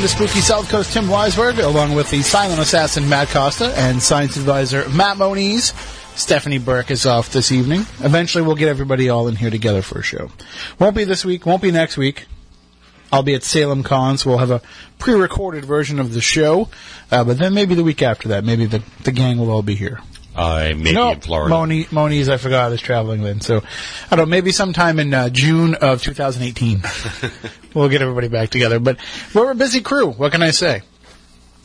welcome to Spooky South Coast. Tim Weisberg, along with the silent assassin Matt Costa and science advisor Matt Moniz. Stephanie Burke is off this evening. Eventually, we'll get everybody all in here together for a show. Won't be this week, won't be next week. I'll be at Salem Con, so we'll have a pre-recorded version of the show. Uh, but then maybe the week after that, maybe the, the gang will all be here. I may no, in Florida. Moni, Moniz, I forgot, is traveling then. So, I don't know, maybe sometime in uh, June of 2018. we'll get everybody back together. But we're a busy crew. What can I say?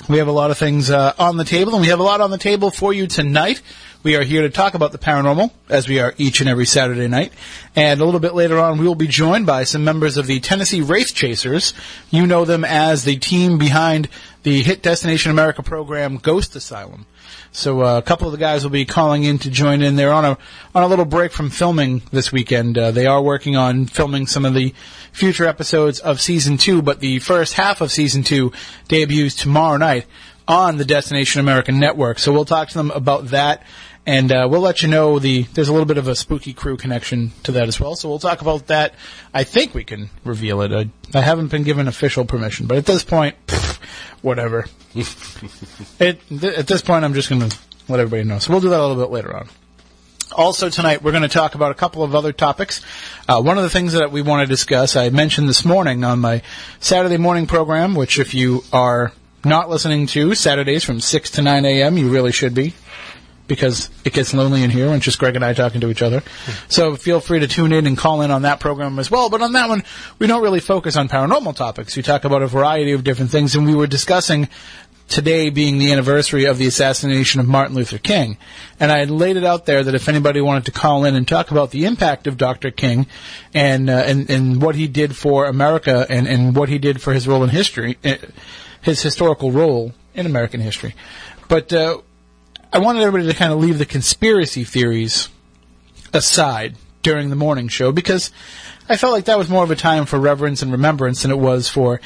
We have a lot of things uh, on the table, and we have a lot on the table for you tonight. We are here to talk about the paranormal, as we are each and every Saturday night. And a little bit later on, we will be joined by some members of the Tennessee Wraith Chasers. You know them as the team behind the hit Destination America program, Ghost Asylum. So uh, a couple of the guys will be calling in to join in. They're on a on a little break from filming this weekend. Uh, they are working on filming some of the future episodes of season two, but the first half of season two debuts tomorrow night on the Destination America network. So we'll talk to them about that. And uh, we'll let you know the there's a little bit of a spooky crew connection to that as well. So we'll talk about that. I think we can reveal it. I, I haven't been given official permission, but at this point, pff, whatever. it, th- at this point, I'm just going to let everybody know. So we'll do that a little bit later on. Also tonight, we're going to talk about a couple of other topics. Uh, one of the things that we want to discuss, I mentioned this morning on my Saturday morning program, which if you are not listening to Saturdays from 6 to 9 a.m., you really should be because it gets lonely in here when it's just Greg and I talking to each other. So feel free to tune in and call in on that program as well. But on that one, we don't really focus on paranormal topics. We talk about a variety of different things, and we were discussing today being the anniversary of the assassination of Martin Luther King. And I had laid it out there that if anybody wanted to call in and talk about the impact of Dr. King and, uh, and, and what he did for America and, and what he did for his role in history, uh, his historical role in American history. But, uh, I wanted everybody to kind of leave the conspiracy theories aside during the morning show because I felt like that was more of a time for reverence and remembrance than it was for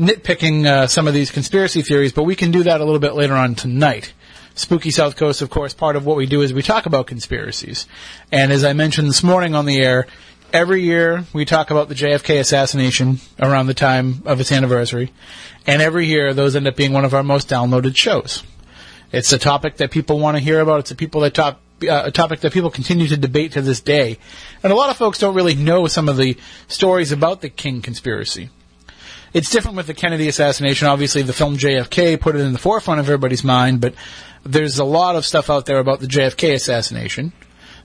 nitpicking uh, some of these conspiracy theories, but we can do that a little bit later on tonight. Spooky South Coast, of course, part of what we do is we talk about conspiracies. And as I mentioned this morning on the air, every year we talk about the JFK assassination around the time of its anniversary. And every year those end up being one of our most downloaded shows. It's a topic that people want to hear about. It's a people that uh, a topic that people continue to debate to this day. And a lot of folks don't really know some of the stories about the King conspiracy. It's different with the Kennedy assassination. Obviously, the film JFK put it in the forefront of everybody's mind, but there's a lot of stuff out there about the JFK assassination.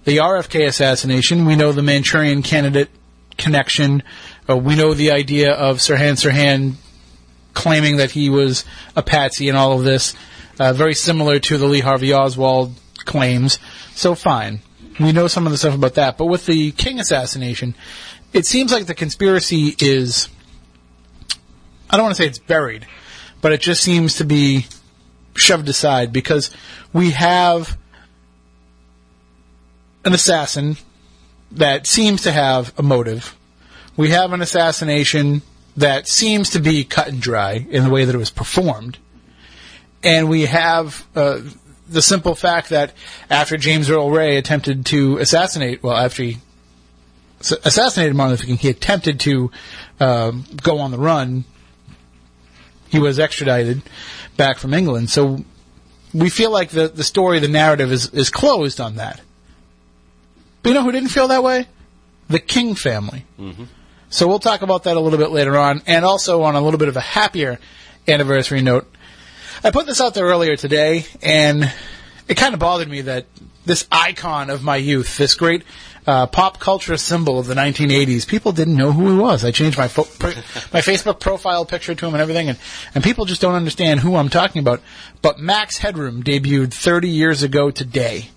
The RFK assassination, we know the Manchurian candidate connection. Uh, we know the idea of Sirhan Sirhan claiming that he was a patsy in all of this uh, very similar to the Lee Harvey Oswald claims. So fine, we know some of the stuff about that. But with the King assassination, it seems like the conspiracy is. I don't want to say it's buried, but it just seems to be shoved aside because we have an assassin that seems to have a motive. We have an assassination that seems to be cut and dry in the way that it was performed and we have uh, the simple fact that after James Earl Ray attempted to assassinate, well, after he assassinated Martin Luther King, he attempted to uh, go on the run. He was extradited back from England, so we feel like the the story, the narrative is is closed on that. But you know who didn't feel that way? The King family. Mm-hmm. So we'll talk about that a little bit later on, and also on a little bit of a happier anniversary note. I put this out there earlier today, and it kind of bothered me that this icon of my youth, this great uh, pop culture symbol of the 1980s, people didn't know who he was. I changed my fo- my Facebook profile picture to him and everything, and, and people just don't understand who I'm talking about. But Max Headroom debuted 30 years ago today.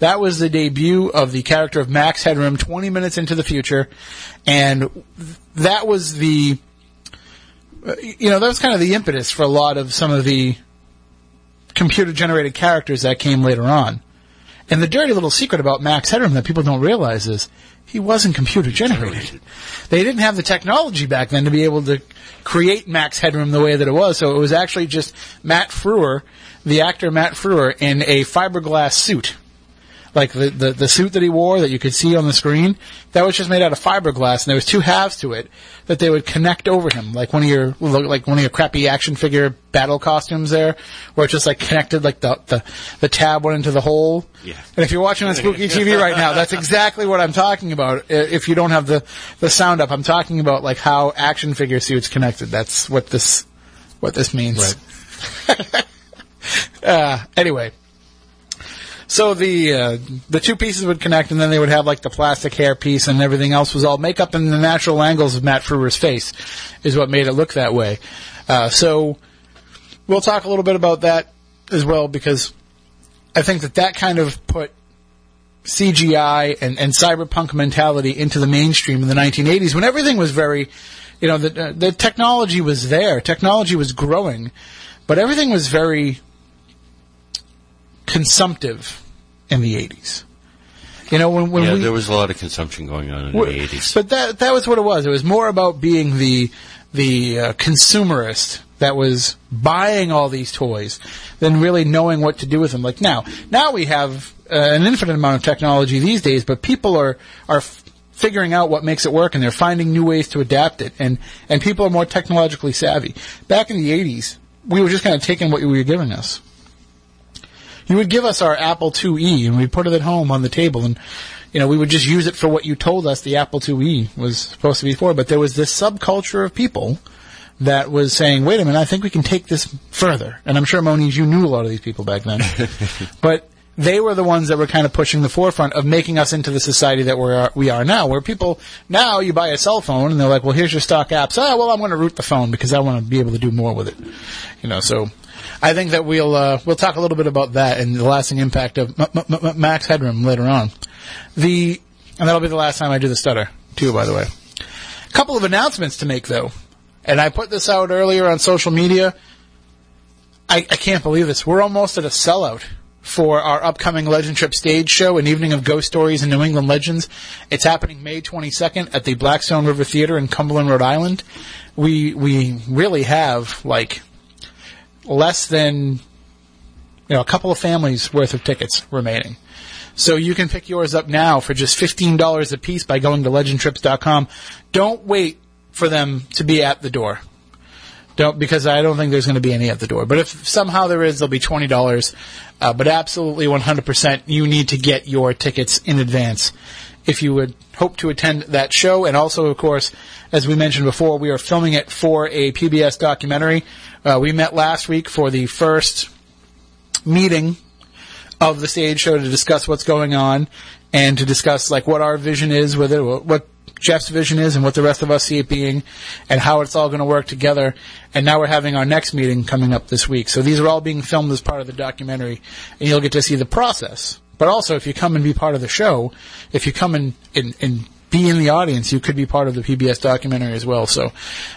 That was the debut of the character of Max Headroom 20 minutes into the future, and that was the you know, that was kind of the impetus for a lot of some of the computer generated characters that came later on. And the dirty little secret about Max Headroom that people don't realize is he wasn't computer generated. They didn't have the technology back then to be able to create Max Headroom the way that it was. So it was actually just Matt Frewer, the actor Matt Frewer, in a fiberglass suit like the, the the suit that he wore that you could see on the screen, that was just made out of fiberglass, and there was two halves to it that they would connect over him, like one of your like one of your crappy action figure battle costumes there, where it just like connected, like the the, the tab went into the hole. Yeah. And if you're watching on Spooky TV right now, that's exactly what I'm talking about. If you don't have the the sound up, I'm talking about like how action figure suits connected. That's what this what this means. uh, anyway. So the uh, the two pieces would connect, and then they would have like the plastic hair piece, and everything else was all makeup, and the natural angles of Matt Frewer's face is what made it look that way. Uh, so we'll talk a little bit about that as well, because I think that that kind of put CGI and, and cyberpunk mentality into the mainstream in the 1980s when everything was very, you know, the, the technology was there, technology was growing, but everything was very consumptive in the 80s. You know, when, when yeah, we, there was a lot of consumption going on in the 80s. But that that was what it was. It was more about being the the uh, consumerist that was buying all these toys than really knowing what to do with them. Like now, now we have uh, an infinite amount of technology these days, but people are are f- figuring out what makes it work and they're finding new ways to adapt it. And and people are more technologically savvy. Back in the '80s, we were just kind of taking what you were giving us. You would give us our Apple IIe, and we'd put it at home on the table, and you know we would just use it for what you told us the Apple IIe was supposed to be for. But there was this subculture of people that was saying, "Wait a minute, I think we can take this further." And I'm sure Moniz, you knew a lot of these people back then, but they were the ones that were kind of pushing the forefront of making us into the society that we are, we are now. Where people now you buy a cell phone and they're like, "Well, here's your stock apps." Ah, well, I'm going to root the phone because I want to be able to do more with it. You know, so I think that we'll uh, we'll talk a little bit about that and the lasting impact of M- M- M- Max Headroom later on. The and that'll be the last time I do the stutter too. By the way, a couple of announcements to make though, and I put this out earlier on social media. I, I can't believe this. We're almost at a sellout for our upcoming Legend Trip stage show, an evening of ghost stories and New England legends. It's happening May 22nd at the Blackstone River Theater in Cumberland, Rhode Island. We we really have like less than you know a couple of families worth of tickets remaining. So you can pick yours up now for just $15 a piece by going to legendtrips.com. Don't wait for them to be at the door. Don't because I don't think there's going to be any at the door. But if somehow there is, there'll be twenty dollars. Uh, but absolutely, one hundred percent, you need to get your tickets in advance if you would hope to attend that show. And also, of course, as we mentioned before, we are filming it for a PBS documentary. Uh, we met last week for the first meeting of the stage show to discuss what's going on and to discuss like what our vision is with it, what Jeff's vision is, and what the rest of us see it being, and how it's all going to work together. And now we're having our next meeting coming up this week. So these are all being filmed as part of the documentary, and you'll get to see the process. But also, if you come and be part of the show, if you come and, and, and be in the audience, you could be part of the PBS documentary as well. So,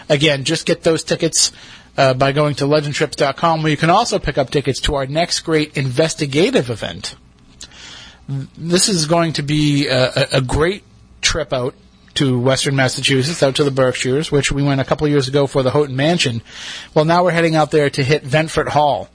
again, just get those tickets uh, by going to legendtrips.com, where you can also pick up tickets to our next great investigative event. This is going to be a, a, a great trip out to Western Massachusetts, out to the Berkshires, which we went a couple years ago for the Houghton Mansion. Well, now we're heading out there to hit Ventfort Hall,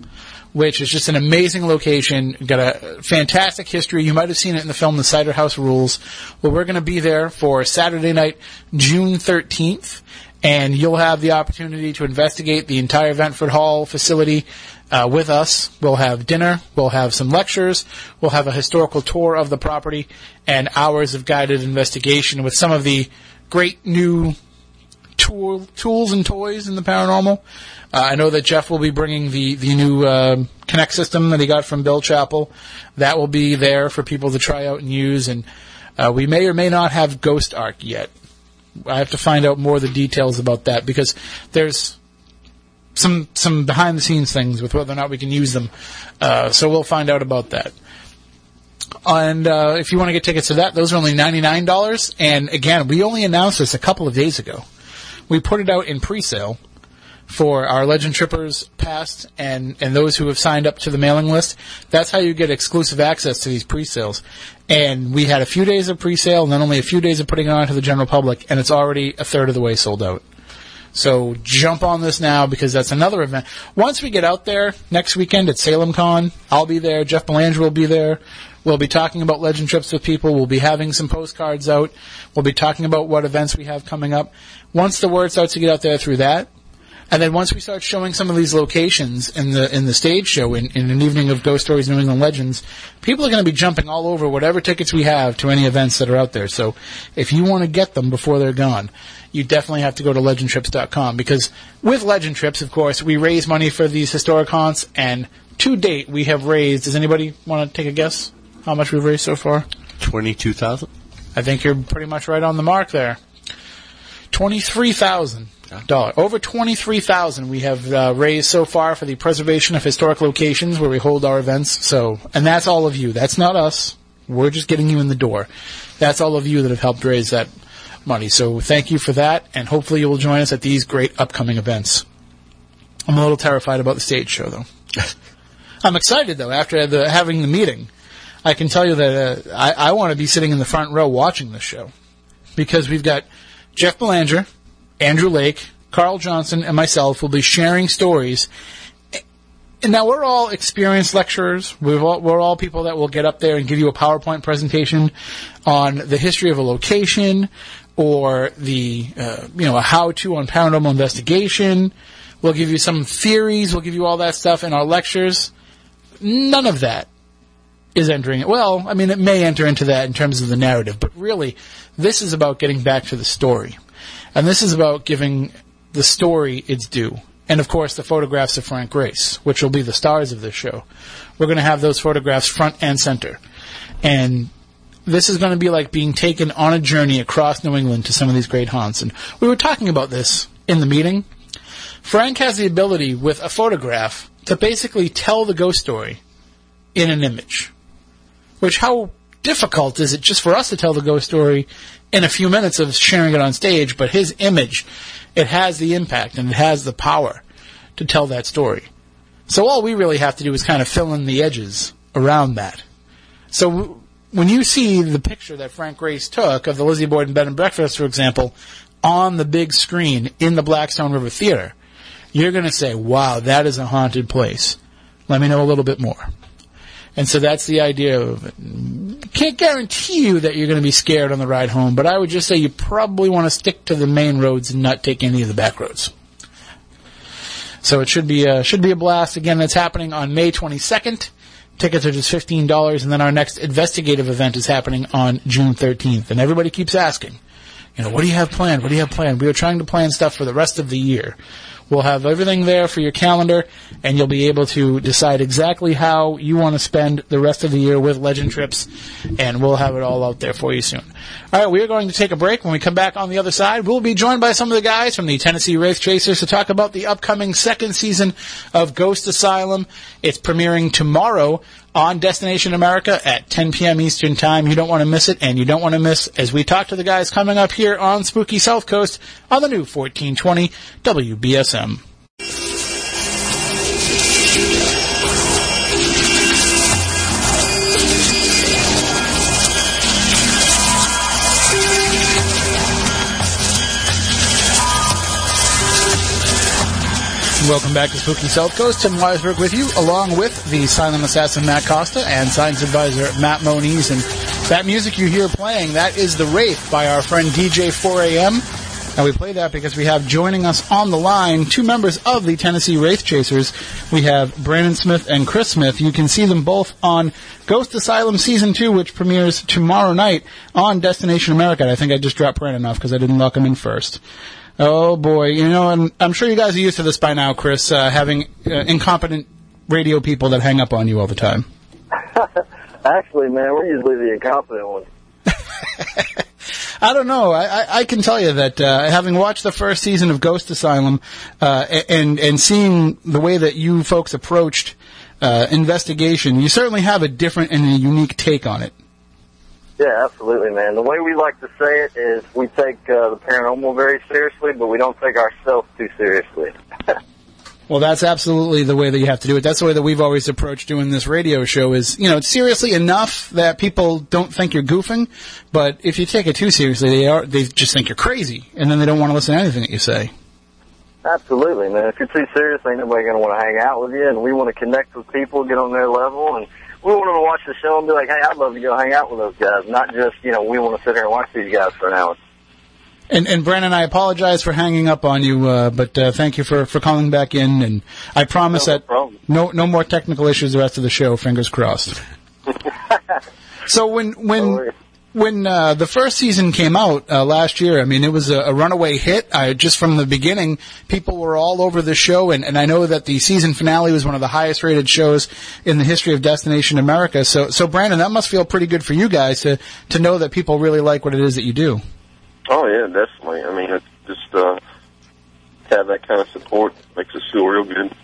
which is just an amazing location. Got a fantastic history. You might have seen it in the film The Cider House Rules. Well, we're going to be there for Saturday night, June 13th, and you'll have the opportunity to investigate the entire Ventfort Hall facility uh, with us. We'll have dinner, we'll have some lectures, we'll have a historical tour of the property, and hours of guided investigation with some of the great new tool, tools and toys in the paranormal. Uh, I know that Jeff will be bringing the the new uh, Connect system that he got from Bill Chappell. That will be there for people to try out and use, and uh, we may or may not have Ghost Arc yet. I have to find out more of the details about that because there's some some behind the scenes things with whether or not we can use them. Uh, so we'll find out about that. And uh, if you want to get tickets to that, those are only ninety nine dollars. And again, we only announced this a couple of days ago. We put it out in pre-sale for our Legend Trippers past and, and those who have signed up to the mailing list. That's how you get exclusive access to these pre-sales. And we had a few days of pre-sale and then only a few days of putting it on to the general public, and it's already a third of the way sold out. So jump on this now because that's another event. Once we get out there next weekend at Salem Con, I'll be there. Jeff Belanger will be there. We'll be talking about legend trips with people. We'll be having some postcards out. We'll be talking about what events we have coming up. Once the word starts to get out there through that, and then once we start showing some of these locations in the in the stage show in, in an evening of Ghost Stories New England Legends, people are going to be jumping all over whatever tickets we have to any events that are out there. So if you want to get them before they're gone, you definitely have to go to legendtrips.com because with Legend Trips, of course, we raise money for these historic haunts and to date we have raised, does anybody want to take a guess how much we've raised so far? 22,000? I think you're pretty much right on the mark there. Twenty-three thousand dollars, over twenty-three thousand we have uh, raised so far for the preservation of historic locations where we hold our events. So, and that's all of you. That's not us. We're just getting you in the door. That's all of you that have helped raise that money. So, thank you for that, and hopefully you will join us at these great upcoming events. I'm a little terrified about the stage show, though. I'm excited though. After the, having the meeting, I can tell you that uh, I, I want to be sitting in the front row watching this show because we've got Jeff Belanger, Andrew Lake, Carl Johnson, and myself will be sharing stories. And now we're all experienced lecturers. We're all, we're all people that will get up there and give you a PowerPoint presentation on the history of a location or the uh, you know a how-to on paranormal investigation. We'll give you some theories. We'll give you all that stuff in our lectures. None of that is entering it. Well, I mean, it may enter into that in terms of the narrative, but really, this is about getting back to the story. And this is about giving the story its due. And of course, the photographs of Frank Grace, which will be the stars of this show. We're going to have those photographs front and center. And this is going to be like being taken on a journey across New England to some of these great haunts. And we were talking about this in the meeting. Frank has the ability with a photograph to basically tell the ghost story in an image. Which, how difficult is it just for us to tell the ghost story in a few minutes of sharing it on stage? But his image, it has the impact and it has the power to tell that story. So all we really have to do is kind of fill in the edges around that. So when you see the picture that Frank Grace took of the Lizzie Borden Bed and Breakfast, for example, on the big screen in the Blackstone River Theater, you're going to say, wow, that is a haunted place. Let me know a little bit more. And so that's the idea of it. Can't guarantee you that you're going to be scared on the ride home, but I would just say you probably want to stick to the main roads and not take any of the back roads. So it should be a, should be a blast. Again, that's happening on May 22nd. Tickets are just fifteen dollars, and then our next investigative event is happening on June 13th. And everybody keeps asking, you know, what do you have planned? What do you have planned? We are trying to plan stuff for the rest of the year. We'll have everything there for your calendar, and you'll be able to decide exactly how you want to spend the rest of the year with Legend Trips, and we'll have it all out there for you soon. All right, we are going to take a break. When we come back on the other side, we'll be joined by some of the guys from the Tennessee Wraith Chasers to talk about the upcoming second season of Ghost Asylum. It's premiering tomorrow on Destination America at 10 p.m. Eastern Time. You don't want to miss it, and you don't want to miss as we talk to the guys coming up here on Spooky South Coast on the new 1420 WBSM. Welcome back to Spooky South Coast. Tim Weisberg with you, along with the silent assassin Matt Costa and science advisor Matt Moniz. And that music you hear playing, that is The Wraith by our friend DJ 4AM. And we play that because we have joining us on the line two members of the Tennessee Wraith Chasers. We have Brandon Smith and Chris Smith. You can see them both on Ghost Asylum Season 2, which premieres tomorrow night on Destination America. I think I just dropped Brandon off because I didn't lock him in first. Oh boy, you know, and I'm sure you guys are used to this by now, Chris, uh, having uh, incompetent radio people that hang up on you all the time. Actually, man, we're usually the incompetent ones. I don't know. I, I, I can tell you that uh, having watched the first season of Ghost Asylum uh, and and seeing the way that you folks approached uh, investigation, you certainly have a different and a unique take on it. Yeah, absolutely, man. The way we like to say it is we take uh, the paranormal very seriously, but we don't take ourselves too seriously. Well, that's absolutely the way that you have to do it. That's the way that we've always approached doing this radio show is, you know, it's seriously enough that people don't think you're goofing, but if you take it too seriously, they are, they just think you're crazy, and then they don't want to listen to anything that you say. Absolutely, man. If you're too serious, ain't nobody gonna want to hang out with you, and we want to connect with people, get on their level, and we want to watch the show and be like, "Hey, I'd love to go hang out with those guys." Not just, you know, we want to sit here and watch these guys for an hour. And, and Brandon, I apologize for hanging up on you, uh, but uh, thank you for, for calling back in. And I promise No, that problem. no no more technical issues the rest of the show. Fingers crossed. so when when. When uh, the first season came out uh, last year, I mean, it was a, a runaway hit. I, just from the beginning, people were all over the show, and, and I know that the season finale was one of the highest rated shows in the history of Destination America. So, so Brandon, that must feel pretty good for you guys to to know that people really like what it is that you do. Oh yeah, definitely. I mean, it's just uh, have that kind of support makes us feel real good.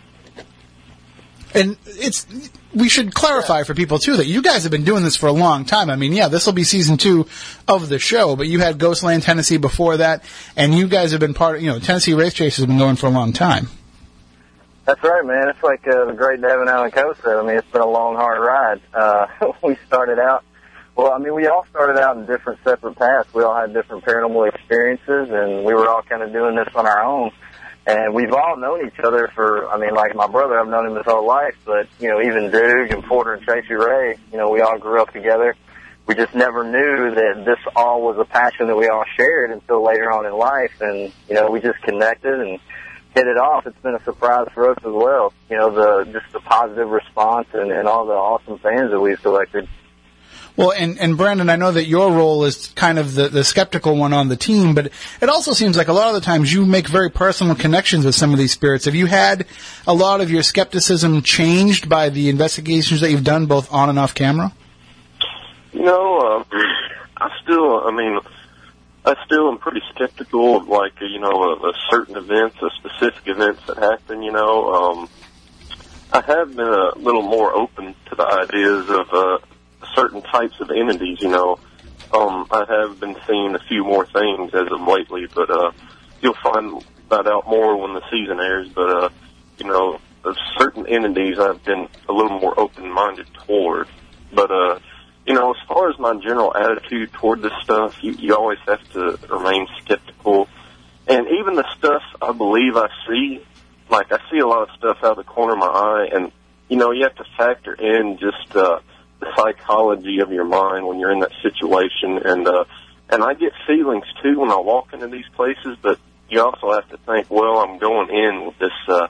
And it's we should clarify for people too that you guys have been doing this for a long time. I mean, yeah, this will be season two of the show, but you had Ghostland Tennessee before that, and you guys have been part of you know Tennessee Wraith Chase has been going for a long time. That's right, man. It's like uh, the great Allan Coe said. I mean, it's been a long, hard ride. Uh, we started out, well, I mean, we all started out in different separate paths. We all had different paranormal experiences, and we were all kind of doing this on our own. And we've all known each other for, I mean, like my brother, I've known him his whole life, but, you know, even Duke and Porter and Tracy Ray, you know, we all grew up together. We just never knew that this all was a passion that we all shared until later on in life. And, you know, we just connected and hit it off. It's been a surprise for us as well. You know, the, just the positive response and, and all the awesome fans that we've collected. Well, and, and Brandon, I know that your role is kind of the, the skeptical one on the team, but it also seems like a lot of the times you make very personal connections with some of these spirits. Have you had a lot of your skepticism changed by the investigations that you've done both on and off camera? Know, uh, I still, I mean, I still am pretty skeptical of like, you know, of certain events, of specific events that happen, you know. Um, I have been a little more open to the ideas of, uh, certain types of entities, you know. Um, I have been seeing a few more things as of lately, but, uh, you'll find that out more when the season airs, but, uh, you know, of certain entities I've been a little more open-minded toward. But, uh, you know, as far as my general attitude toward this stuff, you, you always have to remain skeptical. And even the stuff I believe I see, like I see a lot of stuff out of the corner of my eye, and you know, you have to factor in just uh, the psychology of your mind when you're in that situation. And uh, and I get feelings too when I walk into these places, but you also have to think, well, I'm going in with this uh,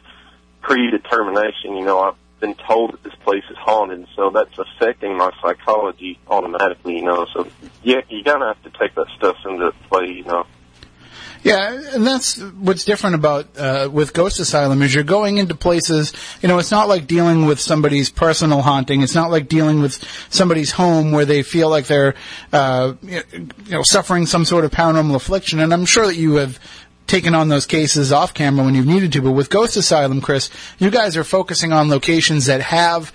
predetermination. You know, I've been told that this place is haunted, so that's affecting my psychology automatically. You know, so yeah, you gotta have to take that stuff into play. You know. Yeah, and that's what's different about uh, with Ghost Asylum is you're going into places. You know, it's not like dealing with somebody's personal haunting. It's not like dealing with somebody's home where they feel like they're, uh, you know, suffering some sort of paranormal affliction. And I'm sure that you have taken on those cases off camera when you've needed to. But with Ghost Asylum, Chris, you guys are focusing on locations that have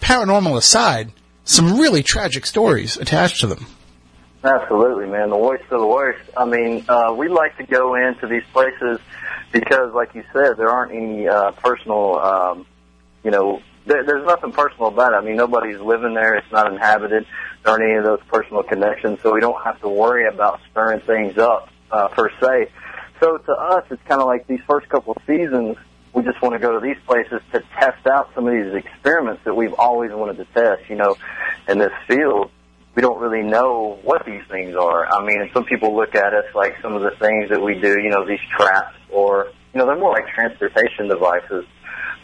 paranormal aside, some really tragic stories attached to them. Absolutely, man. The worst of the worst. I mean, uh, we like to go into these places because, like you said, there aren't any uh, personal, um, you know, there, there's nothing personal about it. I mean, nobody's living there. It's not inhabited. There aren't any of those personal connections, so we don't have to worry about stirring things up uh, per se. So to us, it's kind of like these first couple seasons. We just want to go to these places to test out some of these experiments that we've always wanted to test. You know, in this field, we don't really know what these things are. I mean, some people look at us like some of the things that we do, you know, these traps, or you know, they're more like transportation devices.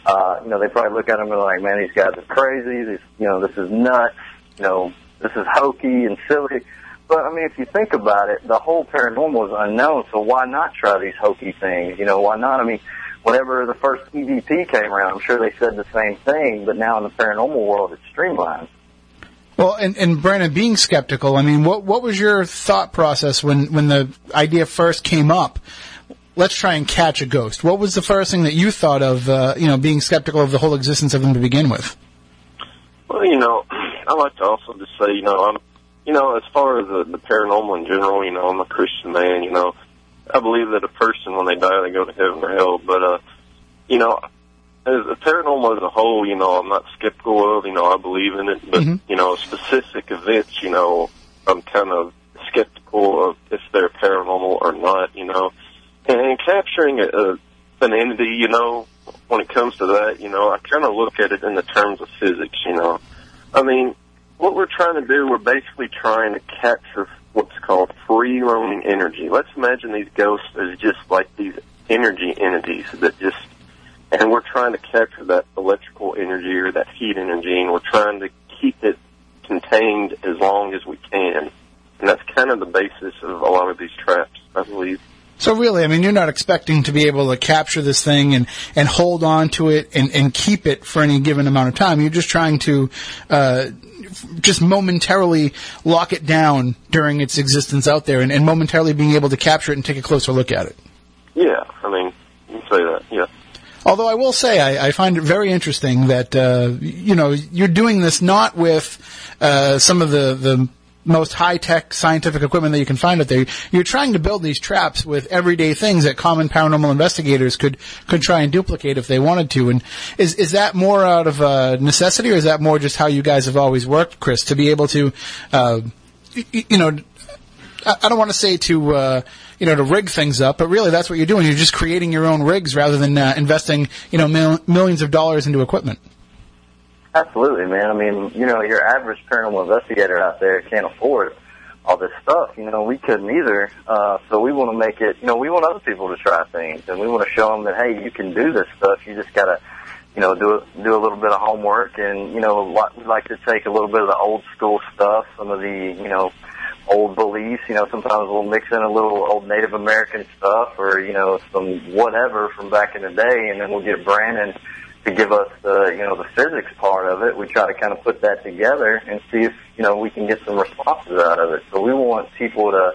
Uh, you know, they probably look at them and they're like, man, these guys are crazy. This, you know, this is nuts. You know, this is hokey and silly. But I mean, if you think about it, the whole paranormal is unknown. So why not try these hokey things? You know, why not? I mean, whenever the first EVP came around, I'm sure they said the same thing. But now in the paranormal world, it's streamlined. Well, and, and Brandon, being skeptical, I mean, what what was your thought process when when the idea first came up? Let's try and catch a ghost. What was the first thing that you thought of? Uh, you know, being skeptical of the whole existence of them to begin with. Well, you know, I like to also just say, you know, I'm, you know, as far as the, the paranormal in general, you know, I'm a Christian man. You know, I believe that a person when they die they go to heaven or hell. But, uh, you know, as a paranormal as a whole, you know, I'm not skeptical of. You know, I believe in it, but Mhm. you know, specific events, you know, I'm kind of skeptical of if they're paranormal or not. You know, and capturing a, a an entity, you know, when it comes to that, you know, I kind of look at it in the terms of physics, you know. I mean, what we're trying to do, we're basically trying to capture what's called free roaming energy. Let's imagine these ghosts as just like these energy entities that just, and we're trying to capture that electrical energy or that heat energy, and we're trying to keep it contained as long as we can. And that's kind of the basis of a lot of these traps, I believe. So really, I mean, you're not expecting to be able to capture this thing and, and hold on to it and, and keep it for any given amount of time. You're just trying to, uh, just momentarily lock it down during its existence out there and, and momentarily being able to capture it and take a closer look at it. Yeah, I mean, you can say that, yeah. Although I will say, I, I find it very interesting that uh, you know you're doing this not with uh, some of the the most high tech scientific equipment that you can find out there. You're trying to build these traps with everyday things that common paranormal investigators could could try and duplicate if they wanted to. And is is that more out of uh, necessity, or is that more just how you guys have always worked, Chris, to be able to, uh, y- you know, I I don't want to say to uh, you know to rig things up, but really that's what you're doing. You're just creating your own rigs rather than uh, investing you know mil- millions of dollars into equipment. Absolutely, man. I mean, you know, your average paranormal investigator out there can't afford all this stuff. You know, we couldn't either. Uh, so we want to make it, you know, we want other people to try things and we want to show them that, hey, you can do this stuff. You just got to, you know, do a, do a little bit of homework and, you know, we like to take a little bit of the old school stuff, some of the, you know, old beliefs, you know, sometimes we'll mix in a little old Native American stuff or, you know, some whatever from back in the day and then we'll get Brandon to give us the you know the physics part of it. We try to kind of put that together and see if you know we can get some responses out of it. So we want people to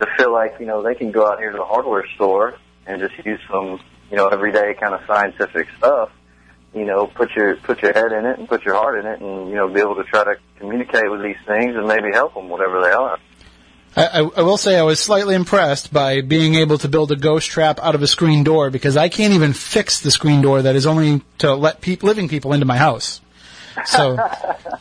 to feel like you know they can go out here to the hardware store and just use some you know everyday kind of scientific stuff. You know, put your put your head in it and put your heart in it, and you know be able to try to communicate with these things and maybe help them whatever they are. I, I, will say I was slightly impressed by being able to build a ghost trap out of a screen door because I can't even fix the screen door that is only to let peop living people into my house. So,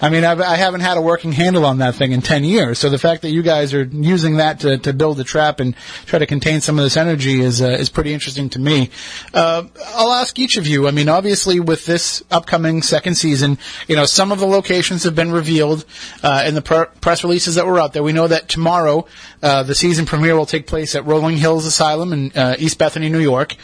I mean, I've, I haven't had a working handle on that thing in 10 years. So the fact that you guys are using that to, to build a trap and try to contain some of this energy is, uh, is pretty interesting to me. Uh, I'll ask each of you. I mean, obviously with this upcoming second season, you know, some of the locations have been revealed, uh, in the pr- press releases that were out there. We know that tomorrow, uh, the season premiere will take place at Rolling Hills Asylum in, uh, East Bethany, New York.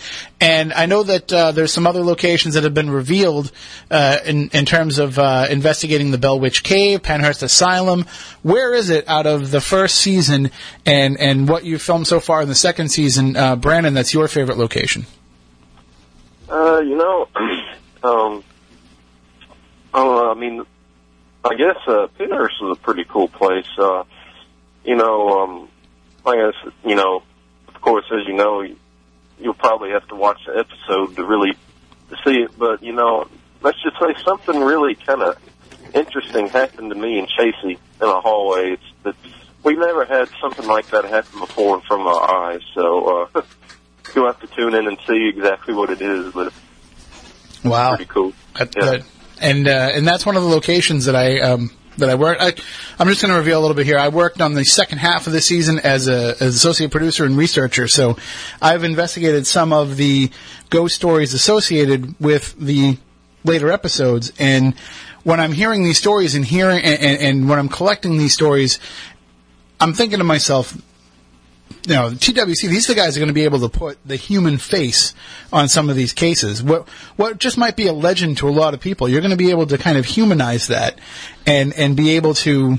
And I know that, uh, there's some other locations that have been revealed, uh, in, in terms of, uh, investigating the Bell Witch Cave, Pennhurst Asylum. Where is it out of the first season and, and what you filmed so far in the second season, uh, Brandon, that's your favorite location? Uh, you know, um, oh, I mean, I guess uh, Pennhurst is a pretty cool place. Uh, you know, um, I guess you know, of course, as you know, you'll probably have to watch the episode to really to see it. But you know, let's just say something really kind of interesting happened to me and Chasey in a hallway. It's that we never had something like that happen before in front of our eyes. So uh, you'll have to tune in and see exactly what it is. But Wow. pretty cool. That- Yeah. that- and uh, and that's one of the locations that I um, that I worked. I, I'm just going to reveal a little bit here. I worked on the second half of the season as a as associate producer and researcher. So I've investigated some of the ghost stories associated with the later episodes. And when I'm hearing these stories and hearing and, and, and when I'm collecting these stories, I'm thinking to myself, you know, TWC, these are the guys that are going to be able to put the human face on some of these cases. What what just might be a legend to a lot of people, you're going to be able to kind of humanize that and and be able to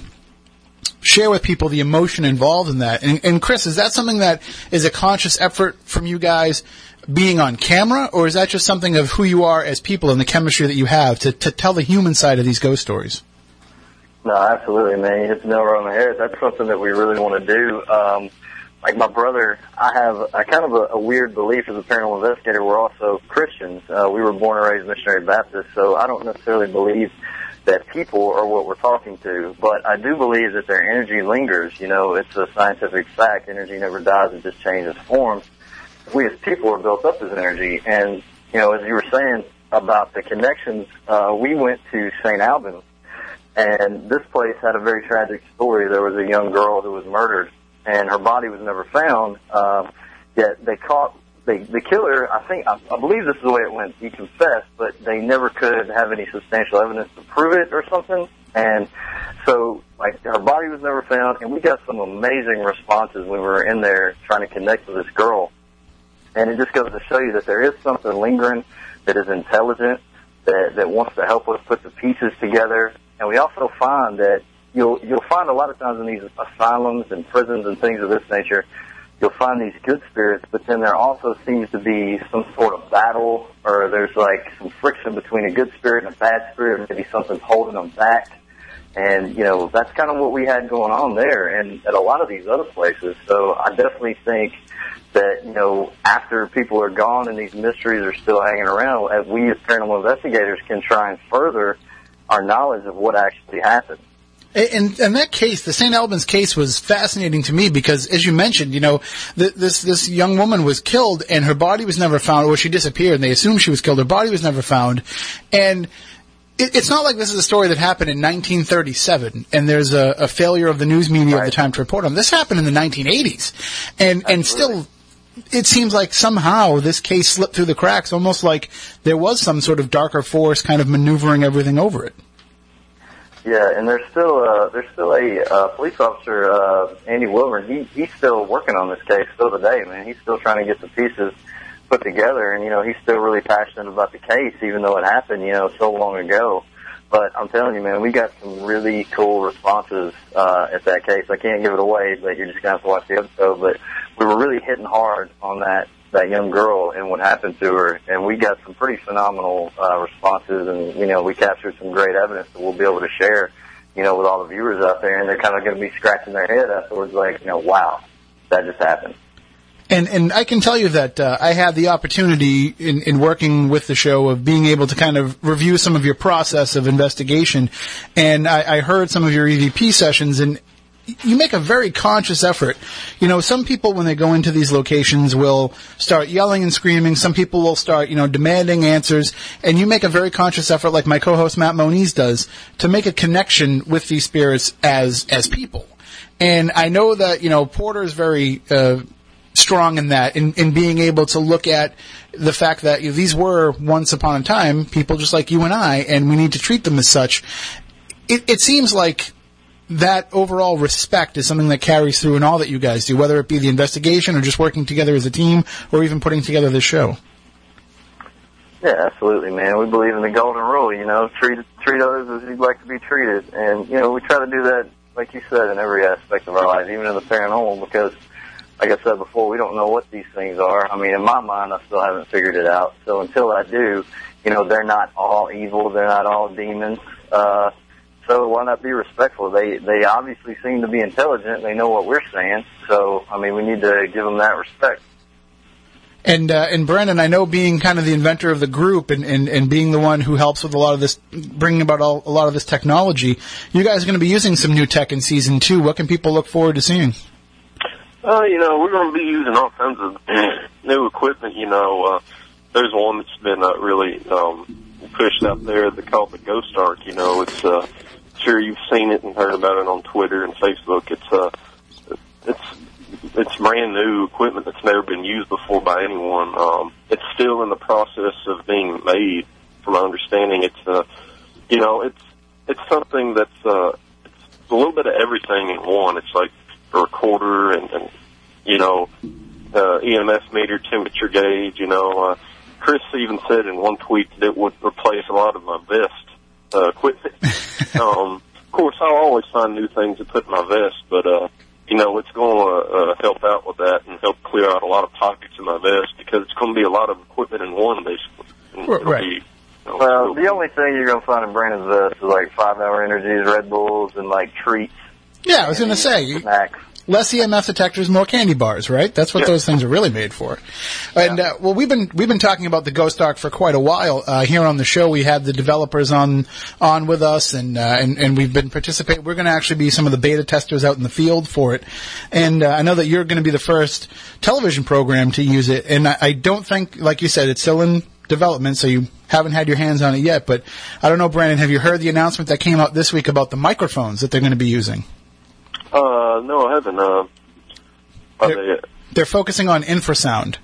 share with people the emotion involved in that. And, and Chris, is that something that is a conscious effort from you guys being on camera, or is that just something of who you are as people and the chemistry that you have to, to tell the human side of these ghost stories? No, absolutely, man. You hit the nail right on the head. That's something that we really want to do. Um, like my brother, I have a kind of a, a weird belief as a paranormal investigator. We're also Christians. Uh, we were born and raised missionary Baptists, so I don't necessarily believe that people are what we're talking to, but I do believe that their energy lingers. You know, it's a scientific fact. Energy never dies; it just changes forms. We as people are built up as energy, and you know, as you were saying about the connections, uh, we went to St. Albans and this place had a very tragic story. There was a young girl who was murdered, and her body was never found. Um, yet they caught they, the killer, I think, I, I believe this is the way it went. He confessed, but they never could have any substantial evidence to prove it or something. And so, like, her body was never found, and we got some amazing responses when we were in there trying to connect with this girl. And it just goes to show you that there is something lingering that is intelligent, that, that wants to help us put the pieces together. And we also find that you'll, you'll find a lot of times in these asylums and prisons and things of this nature, you'll find these good spirits, but then there also seems to be some sort of battle, or there's like some friction between a good spirit and a bad spirit, maybe something's holding them back. And, you know, that's kind of what we had going on there and at a lot of these other places. So I definitely think that, you know, after people are gone and these mysteries are still hanging around, as we as paranormal investigators can try and further our knowledge of what actually happened. In, in that case, the St. Albans case was fascinating to me because, as you mentioned, you know, th- this this young woman was killed and her body was never found, or she disappeared, and they assumed she was killed. Her body was never found, and it, it's not like this is a story that happened in 1937 and there's a, a failure of the news media at the time to report on. This happened in the 1980s, and and still. It seems like somehow this case slipped through the cracks, almost like there was some sort of darker force kind of maneuvering everything over it. Yeah, and there's still uh, there's still a uh, police officer, uh, Andy Wilmer. He he's still working on this case still today, man. He's still trying to get the pieces put together, and you know he's still really passionate about the case, even though it happened, you know, so long ago. But I'm telling you, man, we got some really cool responses uh, at that case. I can't give it away, but you're just gonna have to watch the episode. But we were really hitting hard on that that young girl and what happened to her, and we got some pretty phenomenal uh, responses, and you know we captured some great evidence that we'll be able to share, you know, with all the viewers out there, and they're kind of going to be scratching their head afterwards, like, you know, wow, that just happened. And and I can tell you that uh, I had the opportunity in, in working with the show of being able to kind of review some of your process of investigation, and I, I heard some of your EVP sessions, and you make a very conscious effort. You know, some people when they go into these locations will start yelling and screaming. Some people will start, you know, demanding answers. And you make a very conscious effort, like my co-host Matt Moniz does, to make a connection with these spirits as as people. And I know that you know Porter is very uh, strong in that, in, in being able to look at the fact that you know, these were once upon a time people just like you and I, and we need to treat them as such. It, it seems like that overall respect is something that carries through in all that you guys do, whether it be the investigation or just working together as a team or even putting together this show. Yeah, absolutely, man. We believe in the golden rule. You know, treat treat others as you'd like to be treated, and you know we try to do that, like you said, in every aspect of our life, even in the paranormal, because, like I said before, we don't know what these things are. I mean, in my mind, I still haven't figured it out. So until I do, you know, they're not all evil. They're not all demons. Uh, so why not be respectful? They they obviously seem to be intelligent. They know what we're saying. So I mean, we need to give them that respect. And uh, and Brandon, I know being kind of the inventor of the group and, and, and being the one who helps with a lot of this, bringing about all, a lot of this technology, you guys are going to be using some new tech in season two. What can people look forward to seeing? Uh, you know, we're going to be using all kinds of new equipment. You know, uh, there's one that's been uh, really um, pushed out there. They call it the Ghost Arc. You know, it's uh, sure you've seen it and heard about it on Twitter and Facebook. It's uh, it's it's brand new equipment that's never been used before by anyone. Um, it's still in the process of being made. From my understanding, it's uh, you know, it's it's something that's uh, it's a little bit of everything in one. It's like a recorder and, and you know, uh, EMF meter, temperature gauge. You know, uh, Chris even said in one tweet that it would replace a lot of my vest uh, equipment. um, of course, I'll always find new things to put in my vest, but uh, you know, it's going to uh, help out with that and help clear out a lot of pockets in my vest because it's going to be a lot of equipment in one, basically. And it'll Right. Be, you know, Well, the only thing you're going to find in Brandon's vest is like five hour energies, Red Bulls, and like treats, Yeah, I was going to say you- snacks. Less EMF detectors, more candy bars, right? That's what Yeah. those things are really made for. And uh, well, we've been we've been talking about the Ghost Arc for quite a while uh, here on the show. We had the developers on on with us, and uh, and and we've been participating. We're going to actually be some of the beta testers out in the field for it. And uh, I know that you're going to be the first television program to use it. And I, I don't think, like you said, it's still in development, so you haven't had your hands on it yet. But I don't know, Brandon, have you heard the announcement that came out this week about the microphones that they're going to be using? Uh, no, I haven't. Uh, are Here- they, they're focusing on infrasound.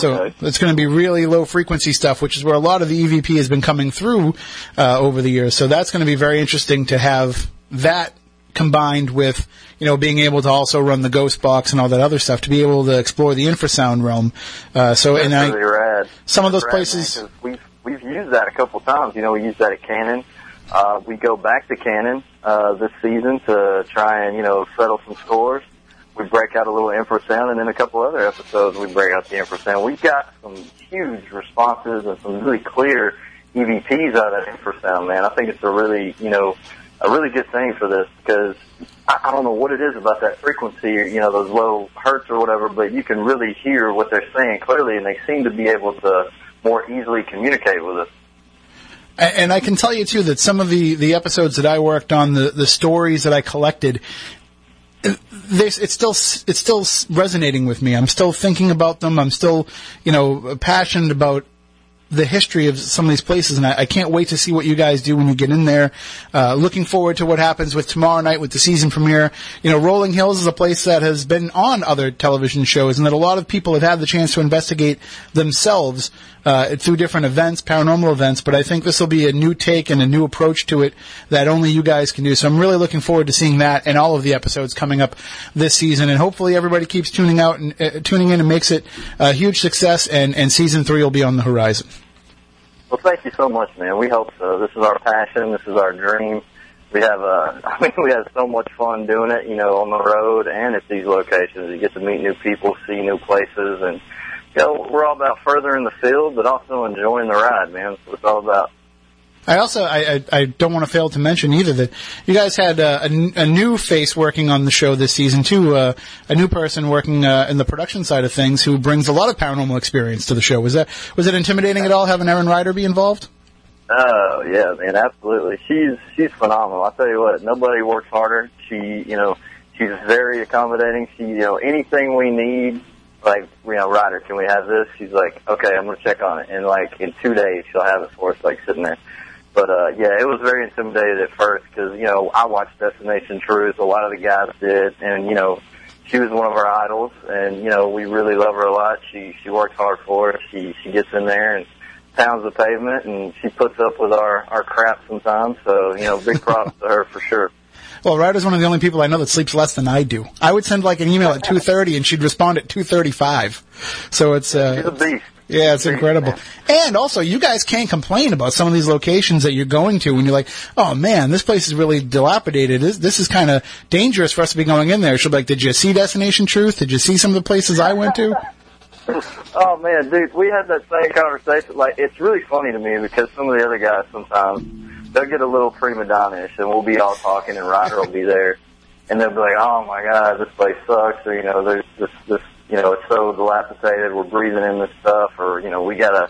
So Okay. it's going to be really low frequency stuff, which is where a lot of the EVP has been coming through uh, over the years. So that's going to be very interesting to have that combined with you know being able to also run the ghost box and all that other stuff to be able to explore the infrasound realm. Uh, so and That's I, rad. some of those rad, places- man, we've we've used that a couple times. You know, we used that at Canon. Uh, we go back to Canon uh, this season to try and you know settle some scores. We break out a little infrasound, and then a couple other episodes we break out the infrasound. We've got some huge responses and some really clear EVPs out of that infrasound, man. I think it's a really you know a really good thing for this because I, I don't know what it is about that frequency, you know, those low hertz or whatever, but you can really hear what they're saying clearly, and they seem to be able to more easily communicate with us. And I can tell you too that some of the, the episodes that I worked on, the, the stories that I collected, it's still it's still resonating with me. I'm still thinking about them. I'm still you know passionate about the history of some of these places, and I, I can't wait to see what you guys do when you get in there. Uh, looking forward to what happens with tomorrow night with the season premiere. You know, Rolling Hills is a place that has been on other television shows, and that a lot of people have had the chance to investigate themselves uh, through different events, paranormal events. But I think this will be a new take and a new approach to it that only you guys can do. So I'm really looking forward to seeing that and all of the episodes coming up this season, and hopefully everybody keeps tuning out and uh, tuning in and makes it a huge success. And, and season three will be on the horizon. Well, thank you so much, man. We hope so. This is our passion. This is our dream. We have, uh, I mean, we have so much fun doing it, you know, on the road and at these locations. You get to meet new people, see new places, and, you know, we're all about furthering the field, but also enjoying the ride, man. What it's all about. I also I, I, I don't want to fail to mention either that you guys had uh, a, new face working on the show this season too, uh, a new person working uh, in the production side of things who brings a lot of paranormal experience to the show. Was that was it intimidating at all having Erin Ryder be involved? Oh yeah, man, absolutely. She's she's phenomenal. I tell you what, nobody works harder. She, you know, she's very accommodating. She, you know, anything we need, like, you know, Ryder, can we have this? She's like, okay, I'm gonna check on it, and like in two days she'll have it for us, like sitting there. But uh yeah, it was very intimidated at first because you know I watched Destination Truth. A lot of the guys did, and you know she was one of our idols, and you know we really love her a lot. She she works hard for us. She she gets in there and pounds the pavement, and she puts up with our our crap sometimes. So you know, big props to her for sure. Well, Ryder's one of the only people I know that sleeps less than I do. I would send like an email at two thirty and she'd respond at two thirty five. So it's She's a uh, beast. Yeah, it's incredible. And also, you guys can't complain about some of these locations that you're going to when you're like, oh man, this place is really dilapidated. This, this is kind of dangerous for us to be going in there. She'll be like, did you see Destination Truth? Did you see some of the places I went to? Oh man, dude, we had that same conversation. Like, it's really funny to me because some of the other guys sometimes they'll get a little prima donna-ish, and we'll be all talking, and Ryder will be there, and they'll be like, "Oh my god, this place sucks," or you know, "There's this, this, you know, it's so dilapidated. We're breathing in this stuff," or you know, "We gotta,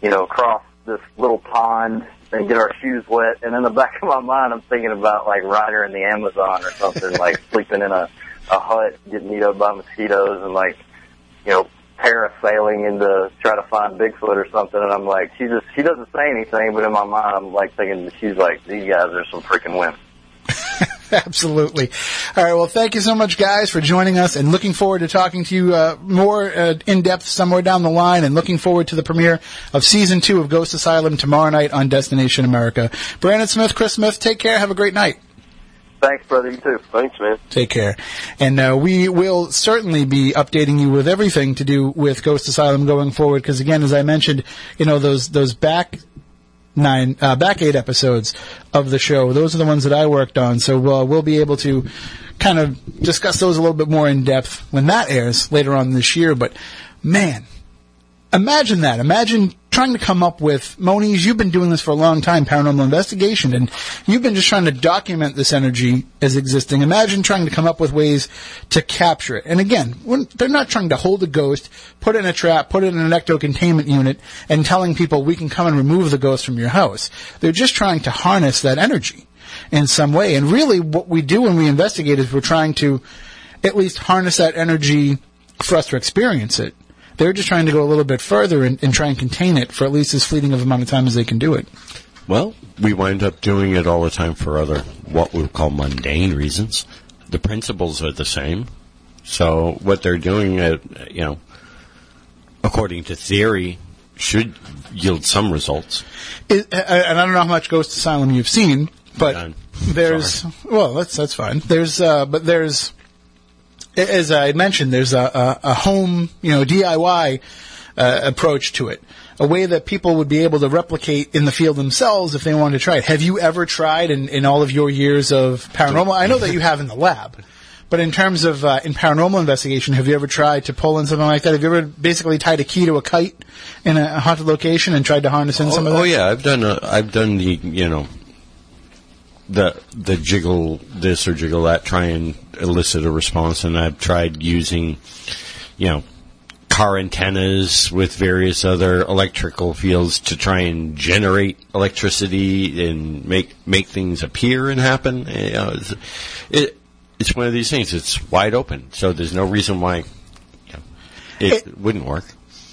you know, cross this little pond." And get our shoes wet, and in the back of my mind, I'm thinking about like Ryder in the Amazon or something, like sleeping in a a hut, getting eaten up by mosquitoes, and like you know, parasailing into try to find Bigfoot or something, and I'm like, she just she doesn't say anything, but in my mind, I'm like thinking she's like, these guys are some freaking wimps. Absolutely. All right. Well, thank you so much, guys, for joining us, and looking forward to talking to you uh, more uh, in depth somewhere down the line, and looking forward to the premiere of season two of Ghost Asylum tomorrow night on Destination America. Brandon Smith, Chris Smith, take care. Have a great night. Thanks, brother. You too. Thanks, man. Take care. And uh, we will certainly be updating you with everything to do with Ghost Asylum going forward. Because again, as I mentioned, you know those those back nine uh, back eight episodes of the show. Those are the ones that I worked on. So uh, we'll be able to kind of discuss those a little bit more in depth when that airs later on this year. But man, imagine that. Imagine trying to come up with Moniz. You've been doing this for a long time, paranormal investigation, and you've been just trying to document this energy as existing. Imagine trying to come up with ways to capture it. And again, they're not trying to hold a ghost, put it in a trap, put it in an ecto containment unit, and telling people we can come and remove the ghost from your house. They're just trying to harness that energy in some way. And really, what we do when we investigate is we're trying to at least harness that energy for us to experience it. They're just trying to go a little bit further and, and try and contain it for at least as fleeting of amount of time as they can do it. Well, we wind up doing it all the time for other, what we call mundane reasons. The principles are the same. So what they're doing, uh, you know, according to theory, should yield some results. It, and I don't know how much Ghost Asylum you've seen, but there's well, that's that's fine. There's uh, but there's as I mentioned, there's a, a, a home, you know, DIY uh, approach to it, a way that people would be able to replicate in the field themselves if they wanted to try it. Have you ever tried in, in all of your years of paranormal? I know that you have in the lab. But in terms of uh, in paranormal investigation, have you ever tried to pull in something like that? Have you ever basically tied a key to a kite in a haunted location and tried to harness in some of Oh, that? oh yeah, I've done. A, I've done the you know the the jiggle this or jiggle that, try and elicit a response, and I've tried using you know car antennas with various other electrical fields to try and generate electricity and make make things appear and happen. You know, it's, it it's one of these things. It's wide open, so there's no reason why you know, it, It- wouldn't work.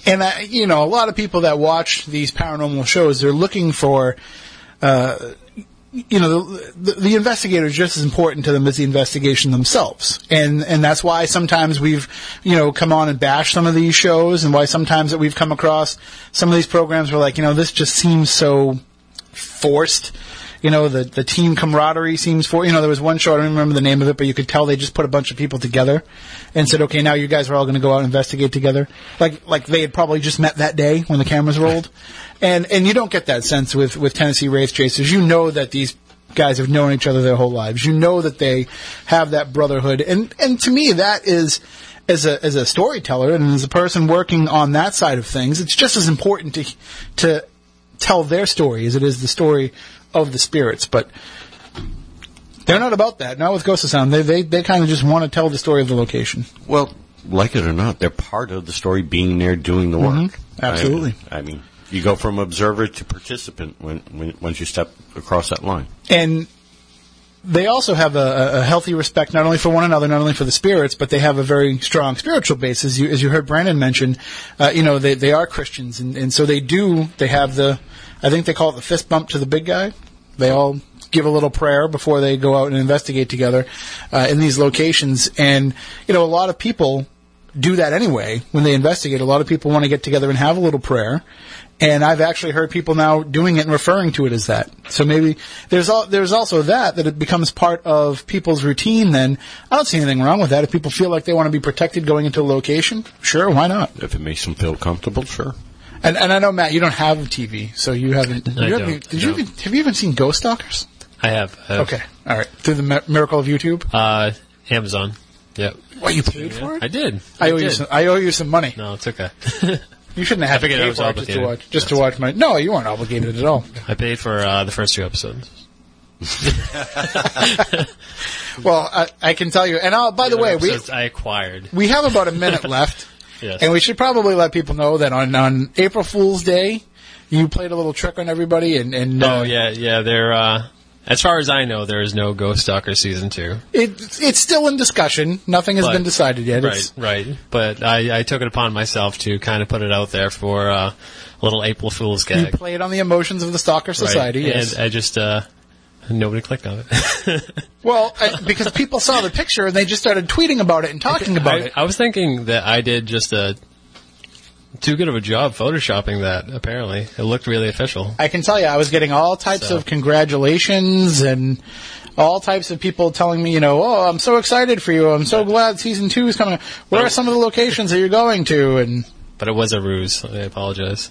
and I, you know, a lot of people that watch these paranormal shows, they're looking for, uh, you know, the, the, investigator is just as important to them as the investigation themselves, and and that's why sometimes we've, you know, come on and bash some of these shows, and why sometimes that we've come across some of these programs where like, you know, this just seems so forced. You know, the the team camaraderie seems for. You know, there was one show I don't remember the name of it, but you could tell they just put a bunch of people together and said, "Okay, now you guys are all going to go out and investigate together." Like like they had probably just met that day when the cameras rolled, and and you don't get that sense with with Tennessee Wraith Chasers. You know that these guys have known each other their whole lives. You know that they have that brotherhood, and and to me that is as a as a storyteller and as a person working on that side of things, it's just as important to to tell their story as it is the story of the spirits. But they're not about that. Not with Ghost Asylum. They they they kind of just want to tell the story of the location. Well, like it or not, they're part of the story being there doing the work. Mm-hmm. Absolutely. I, I mean, you go from observer to participant when, when once you step across that line. and they also have a, a healthy respect not only for one another, not only for the spirits, but they have a very strong spiritual base. As you as you heard Brandon mention, uh, you know they they are Christians, and, and so they do they have the I think they call it the fist bump to the big guy. They all give a little prayer before they go out and investigate together uh, in these locations, and you know a lot of people do that anyway when they investigate. A lot of people want to get together and have a little prayer. And I've actually heard people now doing it and referring to it as that. So maybe there's al- there's also that that it becomes part of people's routine. Then I don't see anything wrong with that. If people feel like they want to be protected going into a location, sure, why not? If it makes them feel comfortable, sure. And and I know Matt, you don't have a TV, so you haven't. I you haven't don't, did you no. even, have you even seen Ghost Stalkers? I have. I have. Okay, all right. Through the mi- miracle of YouTube. Uh, Amazon. Yep. What you paid for it? I did. I owe you some. I owe you some money. No, it's okay. You shouldn't have I to I pay was for it just to watch. Just to watch my. No, you weren't obligated at all. I paid for uh, the first two episodes. Well, I, I can tell you. And uh, by the way, we I acquired. we have about a minute left, Yes. and we should probably let people know that on on April Fool's Day, you played a little trick on everybody, and and uh, oh yeah, yeah. There. Uh, as far as I know, there is no Ghost Stalker season two. it it's still in discussion. Nothing has But- been decided yet. Right, It's- right. But I, I took it upon myself to kind of put it out there for uh, a little April Fool's gag You played on the emotions of the Stalker Right. Society, yes. And I just uh, nobody clicked on it. well, I, because people saw the picture and they just started tweeting about it and talking about I, it. I was thinking that I did just a too good of a job photoshopping that. Apparently, it looked really official. I can tell you, I was getting all types So. of congratulations and all types of people telling me, you know, oh, I'm so excited for you. I'm so glad season two is coming. Where are some of the locations that you're going to? And But it was a ruse. I apologize.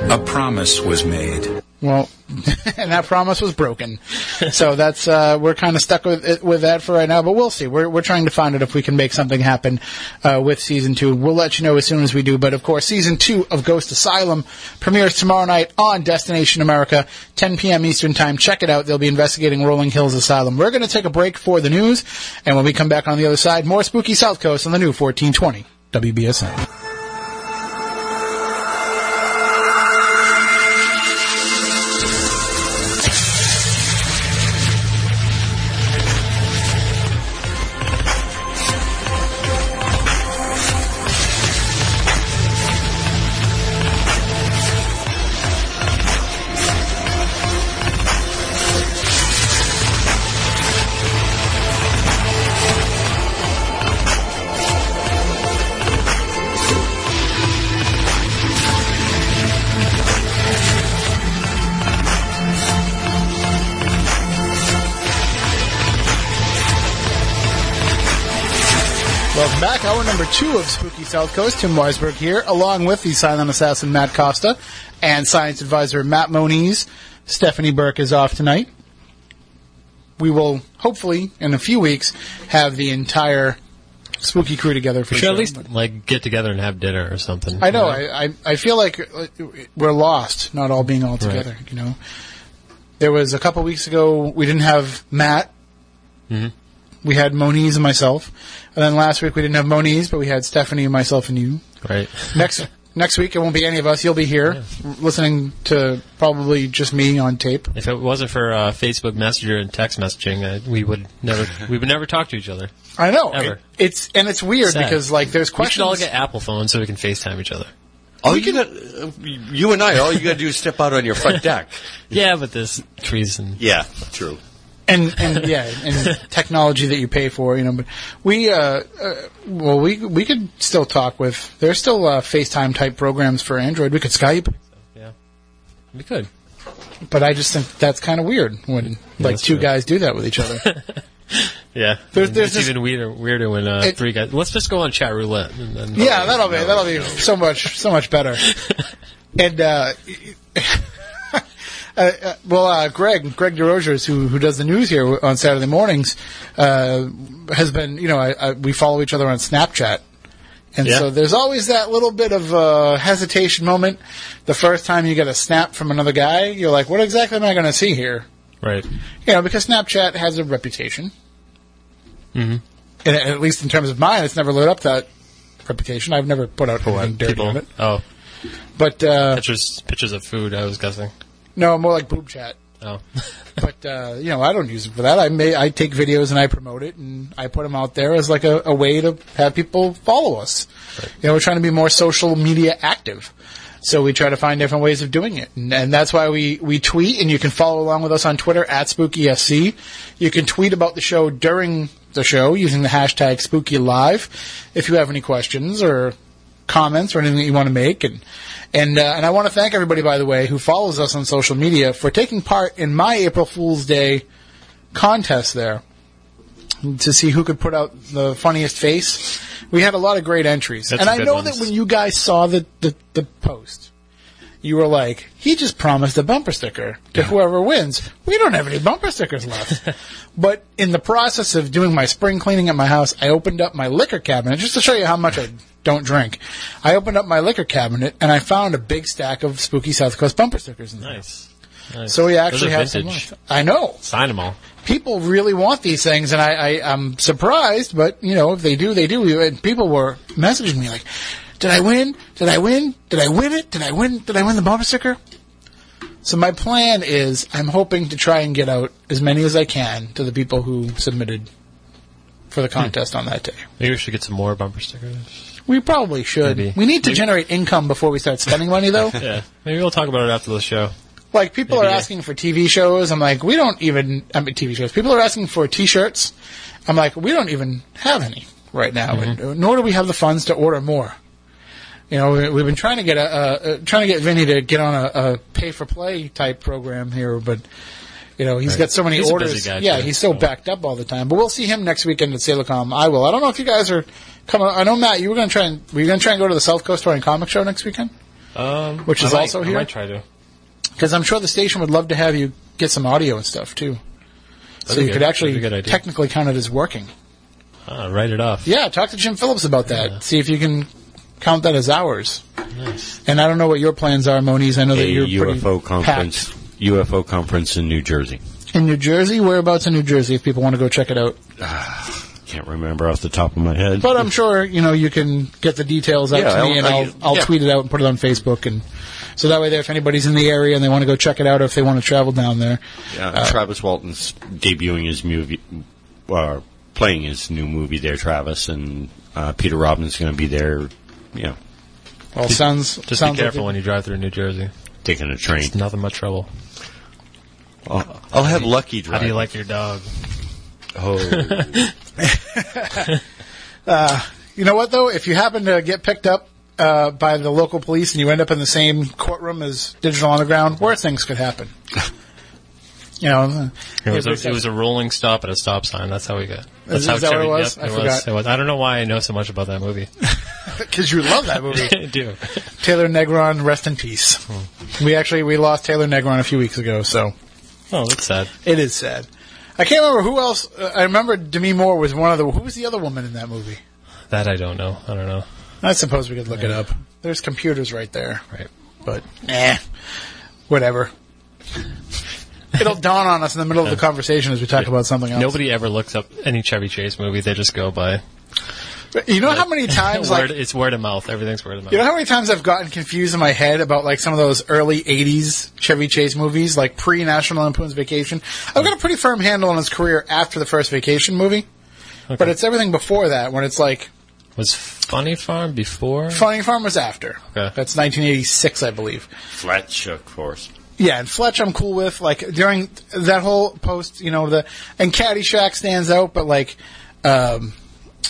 A promise was made. Well, and that promise was broken. so that's uh, we're kind of stuck with it, with that for right now. But we'll see. We're we're trying to find out if we can make something happen uh, with season two. We'll let you know as soon as we do. But of course, season two of Ghost Asylum premieres tomorrow night on Destination America, 10 p.m. Eastern Time. Check it out. They'll be investigating Rolling Hills Asylum. We're going to take a break for the news, and when we come back on the other side, more spooky South Coast on the new 1420 WBSM. Two of Spooky South Coast. Tim Weisberg here, along with the silent assassin Matt Costa and science advisor Matt Moniz. Stephanie Burke is off tonight. We will hopefully, in a few weeks, have the entire spooky crew together for We should sure. at least like get together and have dinner or something. I know. You I, I I feel like uh, we're lost, not all being all together. You know, there was a couple weeks ago we didn't have Matt. Mhm. We had Moniz and myself, and then last week we didn't have Moniz, but we had Stephanie, and myself, and you. right. Next next week it won't be any of us. You'll be here listening to probably just me on tape. If it wasn't for uh, Facebook Messenger and text messaging, uh, we would never we would never talk to each other. I know Ever. It- it's and it's weird Sad. because like there's questions. We should all get Apple phones so we can FaceTime each other. All you got, uh, you and I, all you got to do is step out on your front deck. Yeah, but there's trees and Yeah, true. And and yeah, and technology that you pay for, you know. But we, uh, uh, well, we we could still talk with. There's still uh, FaceTime type programs for Android. We could Skype, yeah, we could. but I just think that's kind of weird when like two guys do that with each other. Yeah, There's- there's it's this- even weirder, weirder when uh, It- three guys. Let's just go on chat roulette. And then, yeah, that'll be that'll be so much so much better. And uh, uh, uh, well, uh, Greg Greg DeRogers, who who does the news here on Saturday mornings, uh, has been you know I, I, we follow each other on Snapchat. And Yeah. so there's always that little bit of uh, hesitation moment. The first time you get a snap from another guy, you're like, "What exactly am I going to see here?" right. You know, because Snapchat has a reputation, Mm-hmm. and at least in terms of mine, it's never lived up to that reputation. I've never put out anything dirty on it, Oh, but uh, pictures pictures of food. I was guessing. No, more like boob chat. Oh, But uh, you know, I don't use it for that. I may I take videos and I promote it and I put them out there as like a, a way to have people follow us. You know, we're trying to be more social media active. So we try to find different ways of doing it, and, and that's why we, we tweet. And you can follow along with us on Twitter at SpookySC. You can tweet about the show during the show using the hashtag SpookyLive if you have any questions or comments or anything that you want to make. And and uh, and I want to thank everybody, by the way, who follows us on social media for taking part in my April Fool's Day contest there to see who could put out the funniest face. We had a lot of great entries, That's and I know ones. that when you guys saw the, the the post. You were like, he just promised a bumper sticker to whoever wins. We don't have any bumper stickers left. but in the process of doing my spring cleaning at my house, I opened up my liquor cabinet just to show you how much I don't drink. I opened up my liquor cabinet and I found a big stack of spooky South Coast bumper stickers in there. nice. nice. So we actually have some left. I know Sign them all. people really want these things, and I, I I'm surprised, but you know if they do, they do. And people were messaging me like, "Did I win? Did I win? Did I win it? Did I win? Did I win the bumper sticker?" So my plan is, I'm hoping to try and get out as many as I can to the people who submitted for the hmm. contest on that day. Maybe we should get some more bumper stickers. We probably should. Maybe. We need to Maybe- generate income before we start spending money, though. Yeah, maybe we'll talk about it after the show. Like people Maybe, are yeah. asking for TV shows. I'm like, we don't even. I mean, TV shows. People are asking for T-shirts. I'm like, we don't even have any right now, Mm-hmm. and, nor do we have the funds to order more. You know, we- we've been trying to get a, a, a trying to get Vinny to get on a, a pay for play type program here, but you know he's Right. got so many He's a orders. busy guy, yeah, too, he's so so. backed up all the time. But we'll see him next weekend at Salacom. I will. I don't know if you guys are coming. I know Matt, you were going to try and were you going to try and go to the South Coast Touring Comic Show next weekend? Um, Which I is might- also here. I might try to. Because I'm sure the station would love to have you get some audio and stuff too. so you good. could actually That'd be a good idea. technically count it as working. Ah, write it off. Yeah, talk to Jim Phillips about that. Yeah. See if you can count that as hours. Nice. And I don't know what your plans are, Moniz. I know that you're pretty UFO conference. packed. UFO conference in New Jersey. in New Jersey. Whereabouts in New Jersey? If people want to go check it out, Can't remember off the top of my head. but I'm sure you know you can get the details out Yeah, to me, I'll- and I'll I- I'll yeah. tweet it out and put it on Facebook, and so that way, there, if anybody's in the area and they want to go check it out, or if they want to travel down there, Yeah, Travis Walton's debuting his movie, uh, playing his new movie there, Travis, and uh, Peter Robbins going to be there, you know, well, sounds Just sounds be careful like when you drive through New Jersey. taking a train. It's nothing but trouble. I'll, I'll have Lucky drive. How do you like your dog? Oh, You know what though? If you happen to get picked up uh, by the local police and you end up in the same courtroom as Digital Underground, worse things could happen. You know, It was, a, it was a rolling stop at a stop sign. That's how we got. That's Is- how is that what it was? Yep, I it was. forgot. It was. I don't know why I know so much about that movie. because you love that movie. I do. Taylor Negron, rest in peace. Hmm. We actually we lost Taylor Negron a few weeks ago, so Oh, that's sad. it is sad. I can't remember who else. Uh, I remember Demi Moore was one of the. Who was the other woman in that movie? That I don't know. I don't know. I suppose we could look it up. There's computers right there, Right. but nah, whatever. It'll dawn on us in the middle of the conversation as we talk about something else. Nobody ever looks up any Chevy Chase movie. They just go by You know how many times like word. It's word of mouth. Everything's word of mouth. You know how many times I've gotten confused in my head about like some of those early '80s Chevy Chase movies, like pre National Lampoon's Vacation. I've got a pretty firm handle on his career after the first Vacation movie, but it's everything before that when it's like was Funny Farm before? Funny Farm was after. Okay. That's 1986, I believe. Fletch, of course. Yeah, and Fletch I'm cool with. Like during that whole post, you know, the and Caddyshack stands out, but like, um,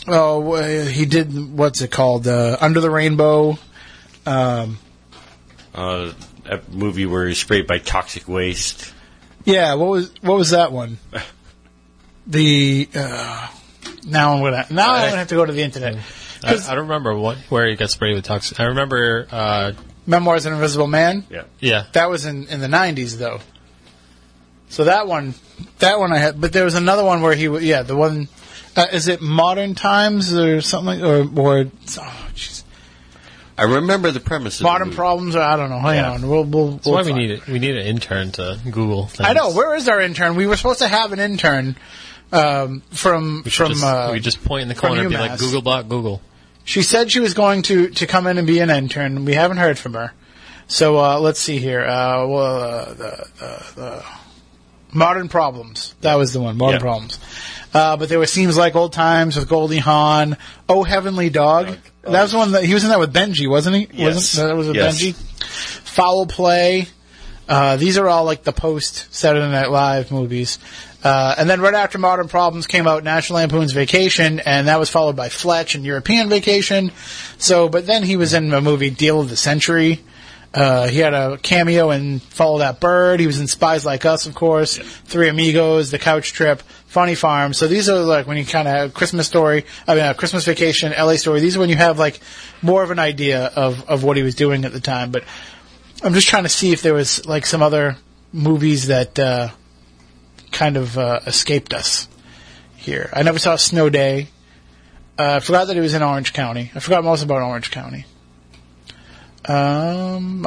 oh, he did what's it called? Uh, Under the Rainbow. Um, Uh, a movie where he's sprayed by toxic waste. Yeah, what was what was that one? The uh, now I'm gonna now I'm gonna have to go to the internet. I, I don't remember what where he got sprayed with toxic. I remember. Uh, Memoirs of an Invisible Man. Yeah. yeah. That was in in the '90s though. So that one, that one I had, but there was another one where he, w- yeah, the one, uh, is it Modern Times or something, or or oh, jeez, I remember the premise. Modern. Problems? Or I don't know. Hang Yeah. on, we'll we'll. That's we'll why we need it. We need an intern to Google. Things. I know. Where is our intern? We were supposed to have an intern um, from We from. just, uh, we just point in the corner and be like Google bot Google. She said she was going to, to come in and be an intern. We haven't heard from her. So uh, let's see here. Uh, well, uh, the, uh, the Modern Problems. That was the one. Modern Yeah. Problems. Uh, but there was Seems Like Old Times with Goldie Hawn. Oh Heavenly Dog. that was the one that he was in that with Benji, wasn't he? Yes. Wasn't that was with Yes. Benji? Foul Play. Uh, these are all like the post Saturday Night Live movies. Uh, and then right after Modern Problems came out National Lampoon's Vacation, and that was followed by Fletch and European Vacation. So, but then he was in a movie Deal of the Century. Uh, he had a cameo in Follow That Bird. He was in Spies Like Us, of course. Three Amigos, The Couch Trip, Funny Farm. So these are like when you kind of have Christmas Story, I mean, uh, Christmas Vacation, LA Story. These are when you have like more of an idea of, of what he was doing at the time. But I'm just trying to see if there was like some other movies that uh, kind of uh, escaped us here. I never saw Snow Day. Uh, I forgot that he was in Orange County. I forgot most about Orange County. Um,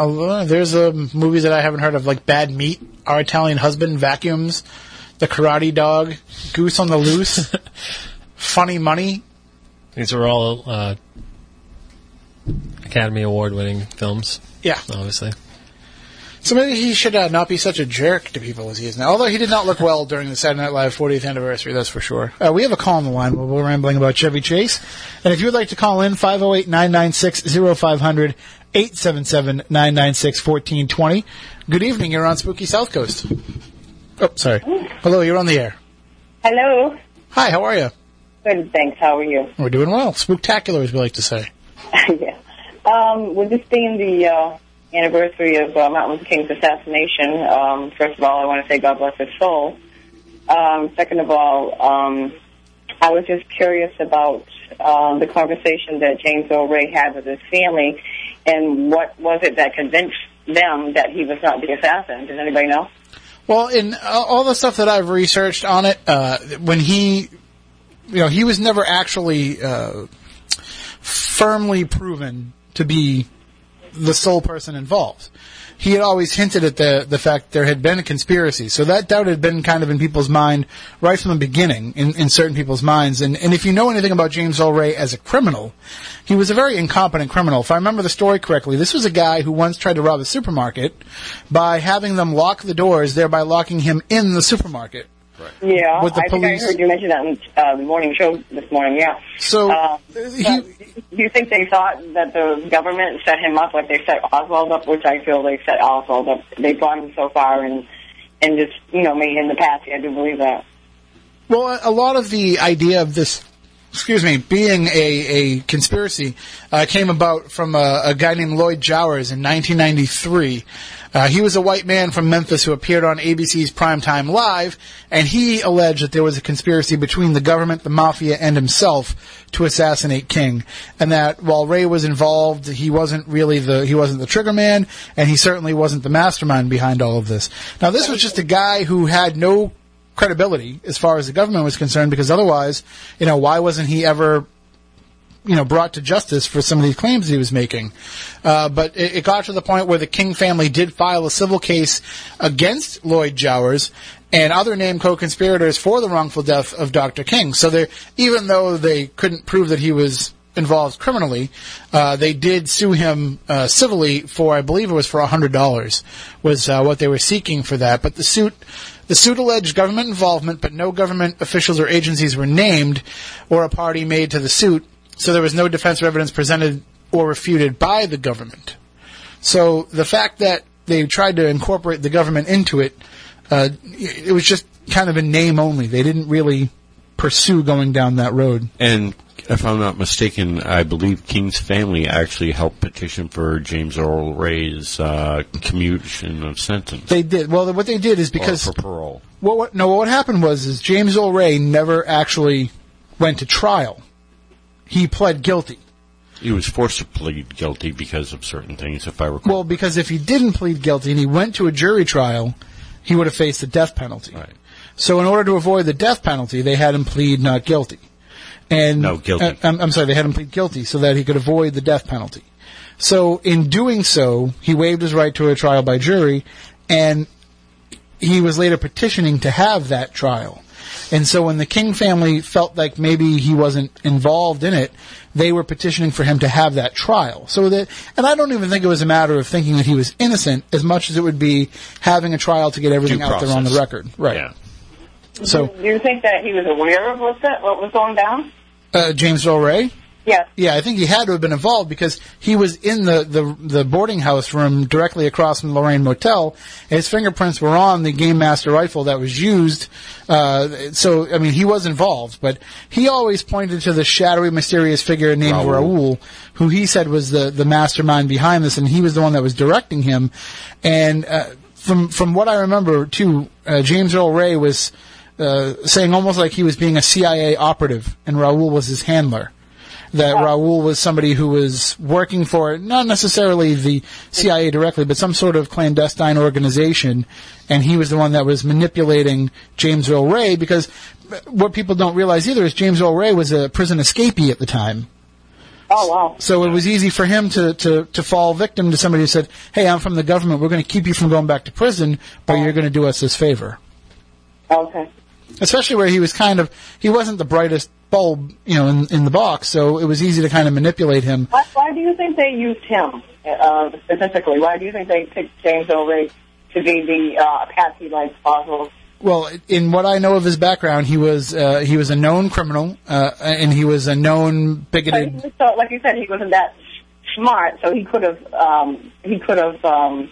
there's a movies that I haven't heard of, like Bad Meat, Our Italian Husband, Vacuums, The Karate Dog, Goose on the Loose, Funny Money. These are all uh, Academy Award winning films. Yeah. Obviously. So maybe he should uh, not be such a jerk to people as he is now. Although he did not look well during the Saturday Night Live 40th anniversary, that's for sure. Uh, we have a call on the line while we're rambling about Chevy Chase. And if you would like to call in, 508-996-0500, 877-996-1420. Good evening, you're on Spooky South Coast. Oh, sorry. Hello, you're on the air. Hello. Hi, how are you? Good, thanks. How are you? We're doing well. Spooktacular, as we like to say. yeah. Um, with this being the uh, anniversary of uh, Martin Luther King's assassination, um, first of all, I want to say God bless his soul. Um, second of all, um, I was just curious about um, the conversation that James Ray had with his family, and what was it that convinced them that he was not the assassin? Does anybody know? Well, in all the stuff that I've researched on it, uh, when he, you know, he was never actually uh, firmly proven to be the sole person involved. He had always hinted at the the fact there had been a conspiracy, so that doubt had been kind of in people's mind right from the beginning, in, in certain people's minds. And and if you know anything about James Earl Ray as a criminal, he was a very incompetent criminal. If I remember the story correctly, this was a guy who once tried to rob a supermarket by having them lock the doors, thereby locking him in the supermarket. Yeah, With the I think I heard you mention that in uh, the morning show this morning. Yeah. So Uh, he, do you think they thought that the government set him up like they set Oswald up, which I feel they set Oswald up? They brought him so far and and just you know made him the patsy. I do believe that. Well, a- a lot of the idea of this excuse me, being a, a conspiracy uh, came about from a, a guy named Lloyd Jowers in 1993. Uh, he was a white man from Memphis who appeared on ABC's Primetime Live, and he alleged that there was a conspiracy between the government, the mafia, and himself to assassinate King, and that while Ray was involved, he wasn't really the he wasn't the trigger man, and he certainly wasn't the mastermind behind all of this. Now, this was just a guy who had no credibility as far as the government was concerned, because otherwise, you know, why wasn't he ever you know, brought to justice for some of these claims he was making. Uh, but it, it, got to the point where the King family did file a civil case against Lloyd Jowers and other named co-conspirators for the wrongful death of Dr. King. So they, even though they couldn't prove that he was involved criminally, uh, they did sue him uh, civilly for, I believe it was for hundred dollars, was uh, what they were seeking for that. But the suit the suit alleged government involvement, but no government officials or agencies were named or a party made to the suit so there was no defense or evidence presented or refuted by the government. So the fact that they tried to incorporate the government into it, uh, it was just kind of a name only. They didn't really pursue going down that road. And if I'm not mistaken, I believe King's family actually helped petition for James Earl Ray's uh, commutation of sentence. They did. Well, what they did is because or for parole. What, what, no, what happened was is James Earl Ray never actually went to trial he pled guilty. He was forced to plead guilty because of certain things, if I recall. Well, because if he didn't plead guilty and he went to a jury trial, he would have faced the death penalty. Right. So in order to avoid the death penalty, they had him plead not guilty. And no guilty. Uh, I'm, I'm sorry, they had him plead guilty so that he could avoid the death penalty. So in doing so, he waived his right to a trial by jury, and he was later petitioning to have that trial. And so when the King family felt like maybe he wasn't involved in it, they were petitioning for him to have that trial. So that, and I don't even think it was a matter of thinking that he was innocent as much as it would be having a trial to get everything Due out process. there on the record. Right. Yeah. So, do you think that he was aware of what, that, what was going down? uh, James Earl Ray? Yes. Yeah, I think he had to have been involved because he was in the, the, the boarding house room directly across from the Lorraine Motel. And his fingerprints were on the Gamemaster rifle that was used. Uh, so, I mean, he was involved, but he always pointed to the shadowy, mysterious figure named Raoul. Raoul, who he said was the, the mastermind behind this, and he was the one that was directing him. And uh, from from what I remember, too, uh, James Earl Ray was uh, saying almost like he was being a CIA operative, and Raoul was his handler that Raoul was somebody who was working for not necessarily the CIA directly, but some sort of clandestine organization, and he was the one that was manipulating James Earl Ray because what people don't realize either is James Earl Ray was a prison escapee at the time. Oh wow. So it was easy for him to, to, to fall victim to somebody who said, Hey, I'm from the government, we're going to keep you from going back to prison, but you're going to do us this favor. Okay. Especially where he was kind of, he wasn't the brightest bulb, you know, in, in the box, so it was easy to kind of manipulate him. Why, why do you think they used him uh, specifically? Why do you think they picked James O'Reilly to be the uh, Patsy like Oswald? Well, in what I know of his background, he was uh, he was a known criminal, uh, and he was a known bigoted. was so, like you said, he wasn't that smart, so he could have um, he could have um,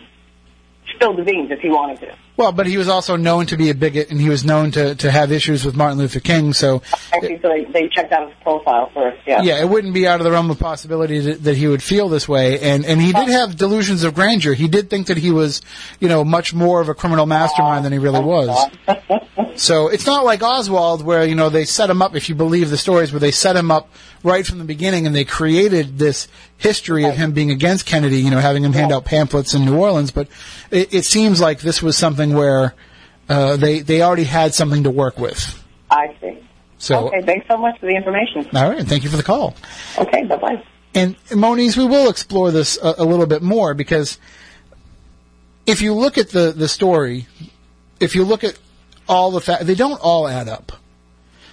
spilled the beans if he wanted to. Well, but he was also known to be a bigot, and he was known to, to have issues with Martin Luther King. So, Actually, so they, they checked out his profile first. Yeah. yeah, it wouldn't be out of the realm of possibility that, that he would feel this way. And and he did have delusions of grandeur. He did think that he was, you know, much more of a criminal mastermind than he really was. So it's not like Oswald, where you know they set him up. If you believe the stories, where they set him up right from the beginning, and they created this history of him being against Kennedy. You know, having him hand out pamphlets in New Orleans. But it, it seems like this was something where uh, they they already had something to work with. I see. So, okay, thanks so much for the information. all right, and thank you for the call. Okay, bye bye. And Moniz, we will explore this a, a little bit more because if you look at the, the story, if you look at all the facts, they don't all add up.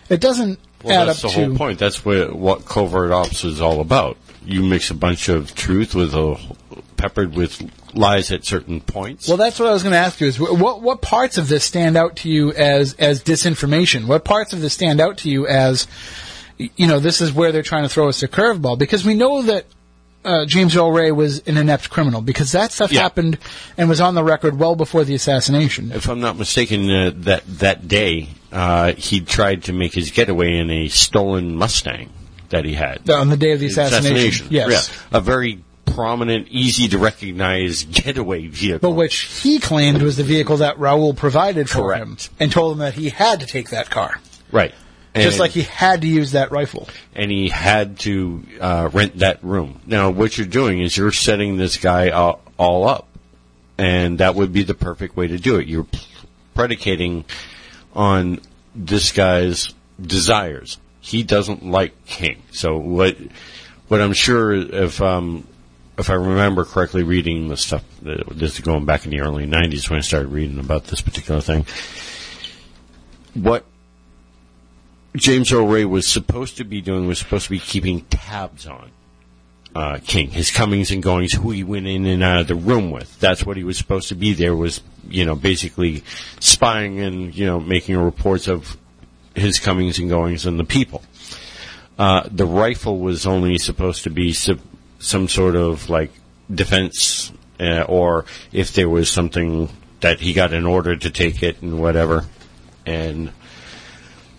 It doesn't Well, add that's the to. whole point. That's what, what covert ops is all about. You mix a bunch of truth with a peppered with lies at certain points. Well, that's what I was going to ask you: is what what parts of this stand out to you as as disinformation? What parts of this stand out to you as you know this is where they're trying to throw us a curveball? Because we know that uh, James Earl Ray was an inept criminal because that stuff Yeah. happened and was on the record well before the assassination. If I'm not mistaken, uh, that that day uh, he tried to make his getaway in a stolen Mustang that he had. On the day of the assassination, yes. Yeah. A very prominent, easy to recognize getaway vehicle. But which he claimed was the vehicle that Raoul provided for Correct. him and told him that he had to take that car. right. Just like he had to use that rifle. and he had to uh, rent that room. Now, what you're doing is you're setting this guy all, all up, and that would be the perfect way to do it. You're predicating on this guy's desires. He doesn't like King, so what? What I'm sure, if um, if I remember correctly, reading the stuff, this is going back in the early '90s when I started reading about this particular thing. What James Earl Ray was supposed to be doing was supposed to be keeping tabs on uh, King, his comings and goings, who he went in and out of the room with. That's what he was supposed to be there. Was you know basically spying and you know making reports of his comings and goings and the people. Uh, the rifle was only supposed to be sub- some sort of like defense, uh, or if there was something that he got an order to take it and whatever, and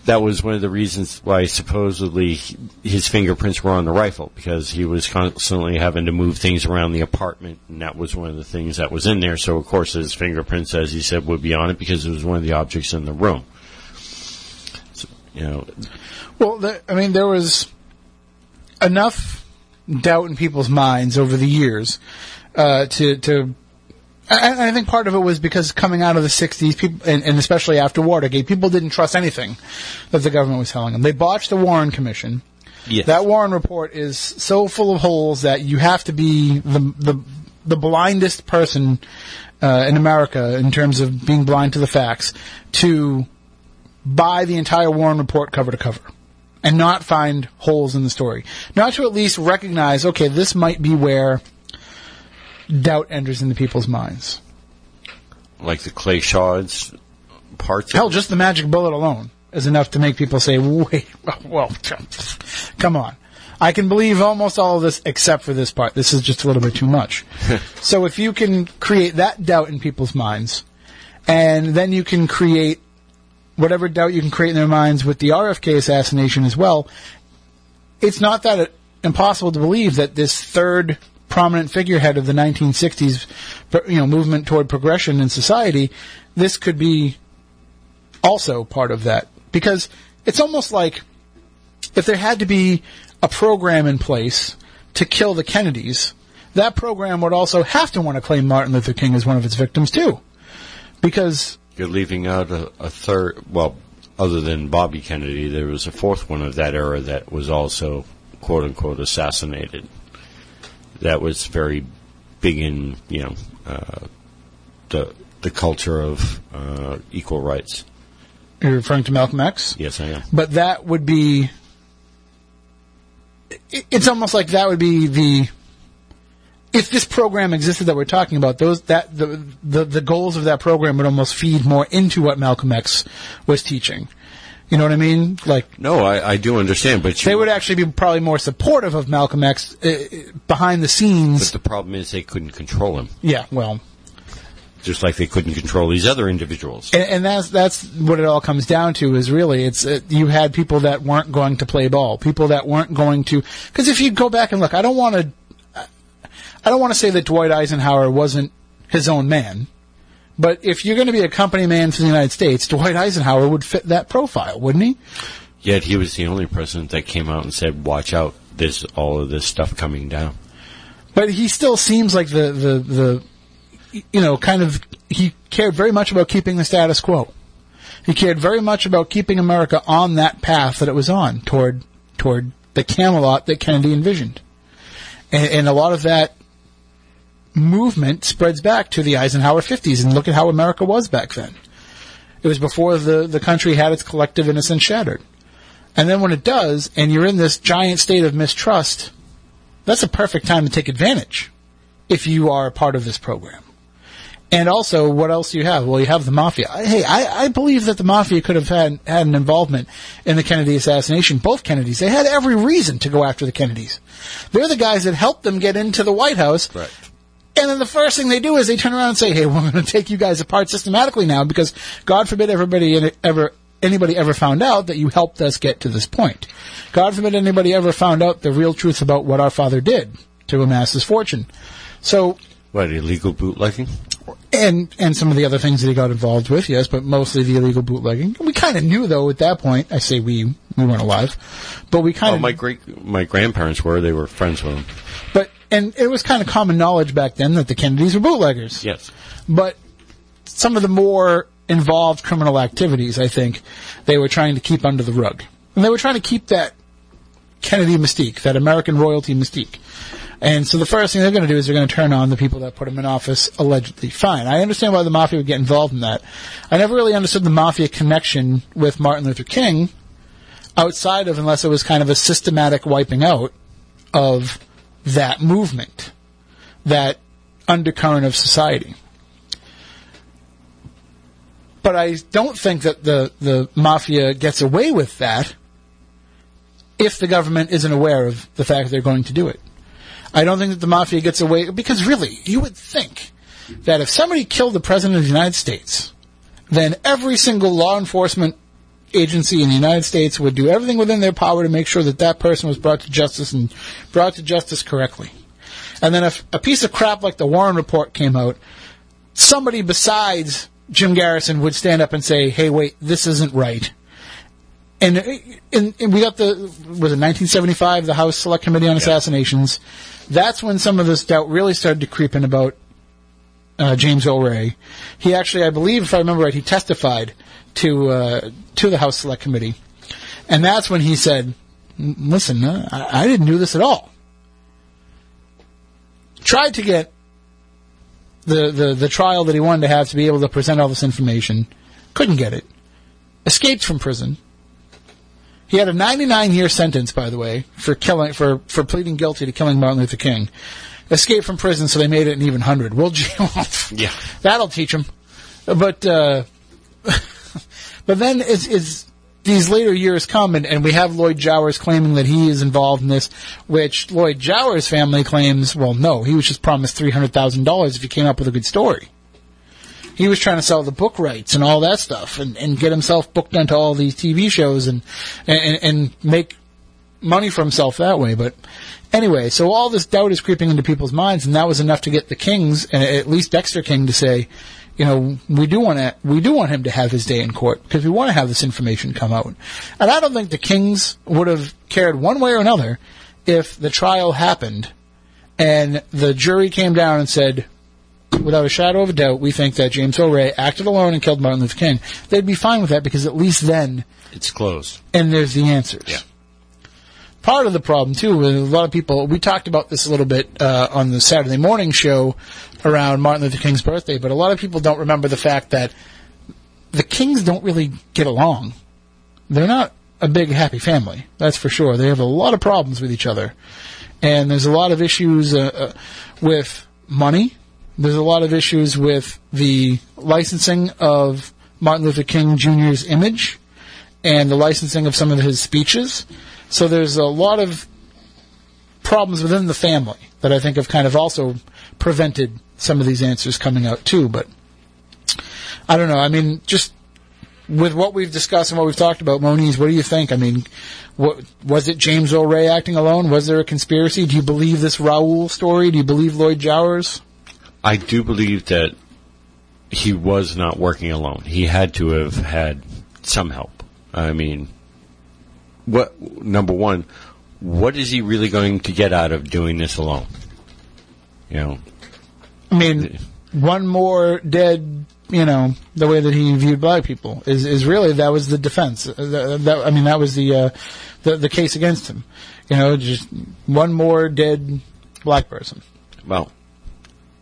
that was one of the reasons why supposedly his fingerprints were on the rifle because he was constantly having to move things around the apartment, and that was one of the things that was in there. So of course his fingerprints, as he said, would be on it because it was one of the objects in the room. So, you know, Well, I mean, there was enough doubt in people's minds over the years uh, to to. I, I think part of it was because coming out of the '60s, people, and, and especially after Watergate, people didn't trust anything that the government was telling them. They botched the Warren Commission. yes. That Warren report is so full of holes that you have to be the the the blindest person uh, in America in terms of being blind to the facts to buy the entire Warren report cover to cover and not find holes in the story. Not to at least recognize, okay, this might be where doubt enters into people's minds. like the Clay Shaw's parts. Hell, just the magic bullet alone is enough to make people say, wait, well, come on. I can believe almost all of this except for this part. This is just a little bit too much. so if you can create that doubt in people's minds, and then you can create whatever doubt you can create in their minds with the RFK assassination as well, it's not that impossible to believe that this third prominent figurehead of the 1960s, you know, movement toward progression in society, this could be also part of that. Because it's almost like if there had to be a program in place to kill the Kennedys, that program would also have to want to claim Martin Luther King as one of its victims too, because You're leaving out a, a third. Well, other than Bobby Kennedy, there was a fourth one of that era that was also quote unquote assassinated. That was very big in you know uh, the the culture of uh, equal rights. you're referring to Malcolm X. Yes, I am. but that would be it's almost like that would be the if this program existed that we're talking about those that the, the the goals of that program would almost feed more into what Malcolm X was teaching. You know what I mean? Like No, I, I do understand, but you, they would actually be probably more supportive of Malcolm X uh, behind the scenes. But the problem is they couldn't control him, yeah well. Just like they couldn't control these other individuals. and, and that's that's what it all comes down to is really it's uh, you had people that weren't going to play ball, people that weren't going to because if you go back and look, I don't want to I don't want to say that Dwight Eisenhower wasn't his own man, but if you're going to be a company man for the United States, Dwight Eisenhower would fit that profile, wouldn't he? Yet he was the only president that came out and said, "Watch out! There's all of this stuff coming down." But he still seems like the the the you know kind of he cared very much about keeping the status quo. He cared very much about keeping America on that path that it was on toward toward the Camelot that Kennedy envisioned, and, and a lot of that movement spreads back to the Eisenhower 50s. And look at how America was back then. It was before the the country had its collective innocence shattered, and then when it does, and you're in this giant state of mistrust, that's a perfect time to take advantage if you are a part of this program. And also, what else do you have? Well, you have the mafia. Hey, I, I believe that the mafia could have had, had an involvement in the Kennedy assassination. Both Kennedys. They had every reason to go after the Kennedys. They're the guys that helped them get into the White House. Right. And then the first thing they do is they turn around and say, "Hey, we're going to take you guys apart systematically now because God forbid everybody ever anybody ever found out that you helped us get to this point. God forbid anybody ever found out the real truth about what our father did to amass his fortune." So What illegal bootlegging? and and some of the other things that he got involved with, yes, but mostly the illegal bootlegging. We kind of knew though at that point. I say we we weren't alive, but we kind Oh, of my great my grandparents were. They were friends with him. but and it was kind of common knowledge back then that the Kennedys were bootleggers. Yes. But some of the more involved criminal activities, I think, they were trying to keep under the rug. And they were trying to keep that Kennedy mystique, that American royalty mystique. And so the first thing they're going to do is they're going to turn on the people that put him in office allegedly. Fine. I understand why the mafia would get involved in that. I never really understood the mafia connection with Martin Luther King outside of unless it was kind of a systematic wiping out of that movement, that undercurrent of society. But I don't think that the, the mafia gets away with that if the government isn't aware of the fact that they're going to do it. I don't think that the mafia gets away because really, you would think that if somebody killed the president of the United States, then every single law enforcement agency in the United States would do everything within their power to make sure that that person was brought to justice and brought to justice correctly. And then if a piece of crap like the Warren report came out, somebody besides Jim Garrison would stand up and say, "Hey, wait, this isn't right." And, and, and we got the was it 1975 the House Select Committee on Assassinations. That's when some of this doubt really started to creep in about uh, James Ray. He actually, I believe, if I remember right, he testified to uh, to the House Select Committee, and that's when he said, "Listen, uh, I, I didn't do this at all." Tried to get the, the the trial that he wanted to have to be able to present all this information, couldn't get it. Escaped from prison. He had a 99 year sentence, by the way, for killing for for pleading guilty to killing Martin Luther King. Escaped from prison, so they made it an even hundred. Well, gee, Yeah. that'll teach him. But uh, but then as, these later years come, and, and we have Lloyd Jowers claiming that he is involved in this, which Lloyd Jowers' family claims, well, no, he was just promised three hundred thousand dollars if he came up with a good story. He was trying to sell the book rights and all that stuff, and, and get himself booked onto all these TV shows and, and and make money for himself that way. But anyway, so all this doubt is creeping into people's minds, and that was enough to get the Kings, at least Dexter King, to say, you know, we do want to, we do want him to have his day in court because we want to have this information come out. And I don't think the Kings would have cared one way or another if the trial happened and the jury came down and said, without a shadow of a doubt, we think that James Earl Ray acted alone and killed Martin Luther King. They'd be fine with that because at least then, It's closed. and there's the answers. Yeah. Part of the problem too, with a lot of people, we talked about this a little bit uh, on the Saturday morning show around Martin Luther King's birthday, but a lot of people don't remember the fact that the Kings don't really get along. They're not a big happy family, that's for sure. They have a lot of problems with each other, and there's a lot of issues uh, uh, with money. There's a lot of issues with the licensing of Martin Luther King Jr.'s image and the licensing of some of his speeches. So there's a lot of problems within the family that I think have kind of also prevented some of these answers coming out too. But I don't know. I mean, just with what we've discussed and what we've talked about, Moniz, what do you think? I mean, what, was it James Ray acting alone? Was there a conspiracy? Do you believe this Raoul story? Do you believe Lloyd Jowers? I do believe that he was not working alone. He had to have had some help. I mean, what number one? What is he really going to get out of doing this alone? You know, I mean, one more dead, you know, the way that he viewed black people is is really that was the defense. Uh, That, that- I mean, that was the, uh, the the case against him. You know, just one more dead black person. well,